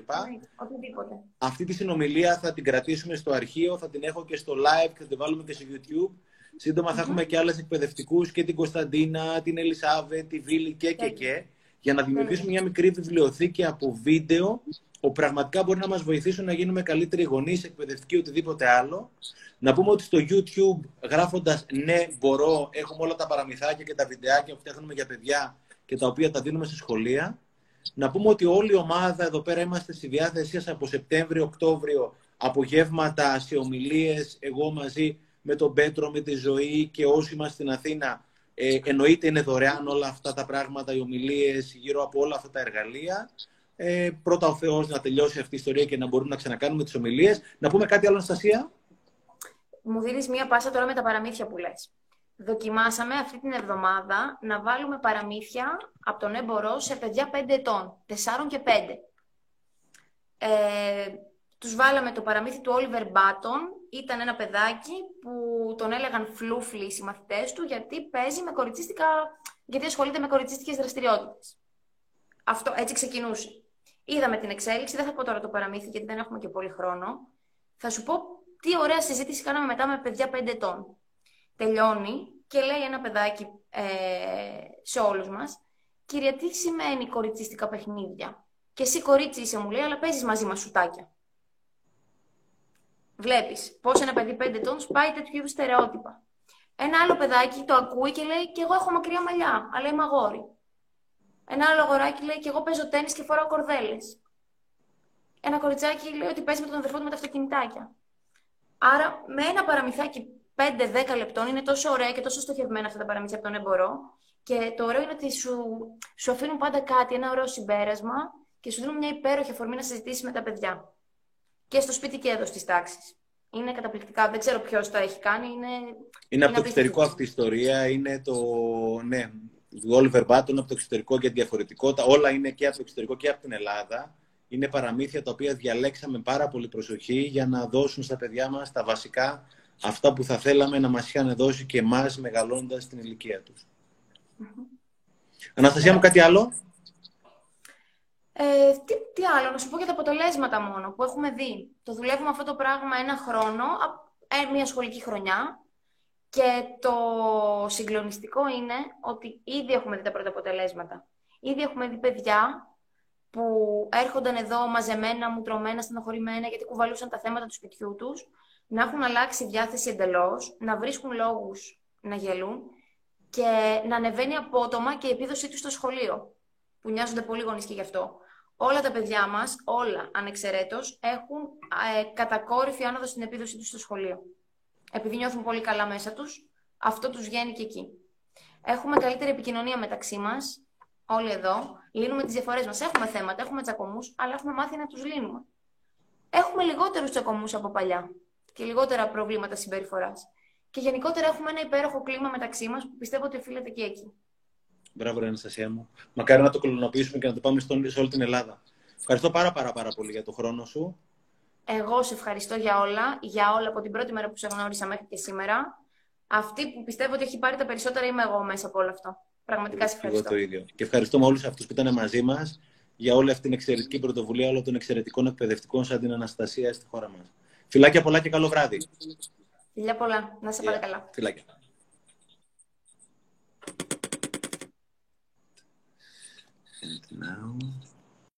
οτιδήποτε. Αυτή τη συνομιλία θα την κρατήσουμε στο αρχείο, θα την έχω και στο live και θα την βάλουμε και στο youtube. Σύντομα θα έχουμε και άλλες εκπαιδευτικούς και την Κωνσταντίνα, την Ελισάβε, τη Βίλη και και και για να δημιουργήσουμε μια μικρή βιβλιοθήκη από βίντεο που πραγματικά μπορεί να μας βοηθήσουν να γίνουμε καλύτεροι γονείς, εκπαιδευτικοί, οτιδήποτε άλλο. Να πούμε ότι στο YouTube γράφοντας ναι μπορώ, έχουμε όλα τα παραμυθάκια και τα βιντεάκια που φτιάχνουμε για παιδιά και τα οποία τα δίνουμε στη σχολεία. Να πούμε ότι όλη η ομάδα εδώ πέρα είμαστε στη διάθεσή σας από Σεπτέμβριο-Οκτώβριο, απογεύματα σε ομιλίες, εγώ μαζί με τον Πέτρο, με τη Ζωή και όσοι είμαστε στην Αθήνα. Ε, εννοείται είναι δωρεάν όλα αυτά τα πράγματα, οι ομιλίες γύρω από όλα αυτά τα εργαλεία. Ε, πρώτα ο Θεός να τελειώσει αυτή η ιστορία και να μπορούμε να ξανακάνουμε τις ομιλίες. Να πούμε κάτι άλλο, Αναστασία; Μου δίνεις μία πάσα τώρα με τα παραμύθια που λες δοκιμάσαμε αυτή την εβδομάδα να βάλουμε παραμύθια από τον έμπορο σε παιδιά 5 ετών, 4 και 5. Ε, τους βάλαμε το παραμύθι του Oliver Button. Ήταν ένα παιδάκι που τον έλεγαν φλούφλι οι συμμαθητές του γιατί παίζει με κοριτσίστικα, γιατί ασχολείται με κοριτσίστικες δραστηριότητες. Αυτό έτσι ξεκινούσε. Είδαμε την εξέλιξη, δεν θα πω τώρα το παραμύθι γιατί δεν έχουμε και πολύ χρόνο. Θα σου πω τι ωραία συζήτηση κάναμε μετά με παιδιά 5 ετών τελειώνει και λέει ένα παιδάκι ε, σε όλους μας Κυρία, τι σημαίνει κοριτσίστικα παιχνίδια; Και εσύ κορίτσι είσαι, μου λέει, αλλά παίζεις μαζί μας σουτάκια. Βλέπεις πώς ένα παιδί 5 ετών σπάει τέτοιου είδους στερεότυπα. Ένα άλλο παιδάκι το ακούει και λέει: Και εγώ έχω μακριά μαλλιά, αλλά είμαι αγόρι. Ένα άλλο αγοράκι λέει: Και εγώ παίζω τέννη και φοράω κορδέλες. Ένα κοριτσάκι λέει ότι παίζει με τον αδερφό του με τα αυτοκινητάκια. Άρα, με ένα παραμυθάκι 5-10 λεπτών είναι τόσο ωραία και τόσο στοχευμένα αυτά τα παραμύθια από τον εμπορό. Και το ωραίο είναι ότι σου, σου αφήνουν πάντα κάτι, ένα ωραίο συμπέρασμα και σου δίνουν μια υπέροχη αφορμή να συζητήσεις με τα παιδιά. Και στο σπίτι και εδώ στις τάξεις. Είναι καταπληκτικά. Δεν ξέρω ποιος το έχει κάνει. Είναι, είναι, είναι από το εξωτερικό αυτή η ιστορία. Είναι το. Ναι, του Oliver Button από το εξωτερικό και τη διαφορετικότητα. Όλα είναι και από το εξωτερικό και από την Ελλάδα. Είναι παραμύθια τα οποία διαλέξαμε πάρα πολύ προσοχή για να δώσουν στα παιδιά μας τα βασικά αυτά που θα θέλαμε να μας είχαν δώσει και εμάς μεγαλώντας την ηλικία τους. Αναστασία μου, κάτι άλλο; Ε, τι, τι άλλο, να σου πω για τα αποτελέσματα μόνο που έχουμε δει. Το δουλεύουμε αυτό το πράγμα ένα χρόνο, ε, μια σχολική χρονιά και το συγκλονιστικό είναι ότι ήδη έχουμε δει τα πρώτα αποτελέσματα. Ήδη έχουμε δει παιδιά που έρχονταν εδώ μαζεμένα, μουτρωμένα, στενοχωρημένα γιατί κουβαλούσαν τα θέματα του σπιτιού τους, να έχουν αλλάξει διάθεση εντελώς, να βρίσκουν λόγους να γελούν και να ανεβαίνει απότομα και η επίδοσή τους στο σχολείο, που νοιάζονται πολύ γονείς και γι' αυτό. Όλα τα παιδιά μας, όλα ανεξαιρέτως, έχουν ε, κατακόρυφη άνοδο στην επίδοσή τους στο σχολείο. Επειδή νιώθουν πολύ καλά μέσα τους, αυτό τους βγαίνει και εκεί. Έχουμε καλύτερη επικοινωνία μεταξύ μας, όλοι εδώ. Λύνουμε τις διαφορές μας. Έχουμε θέματα, έχουμε τσακωμούς, αλλά έχουμε μάθει να τους λύνουμε. Έχουμε λιγότερους τσακωμούς από παλιά και λιγότερα προβλήματα συμπεριφοράς. Και γενικότερα έχουμε ένα υπέροχο κλίμα μεταξύ μας που πιστεύω ότι οφείλεται και εκεί. Μπράβο, ρε Αναστασία μου. Μακάρι να το κολονοποιήσουμε και να το πάμε στον, σε όλη την Ελλάδα. Ευχαριστώ πάρα, πάρα, πάρα πολύ για τον χρόνο σου. Εγώ σε ευχαριστώ για όλα, για όλα από την πρώτη μέρα που σε γνώρισα μέχρι και σήμερα. Αυτή που πιστεύω ότι έχει πάρει τα περισσότερα είμαι εγώ μέσα από όλο αυτό. Πραγματικά σε ευχαριστώ. Εγώ το ίδιο. Και ευχαριστούμε όλους αυτούς που ήταν μαζί μας για όλη αυτή την εξαιρετική πρωτοβουλία όλων των εξαιρετικών εκπαιδευτικών σαν την Αναστασία στη χώρα μας. Φιλάκια πολλά και καλό βράδυ. Φιλιά πολλά. Να σε yeah. καλά. Φιλάκια. And now...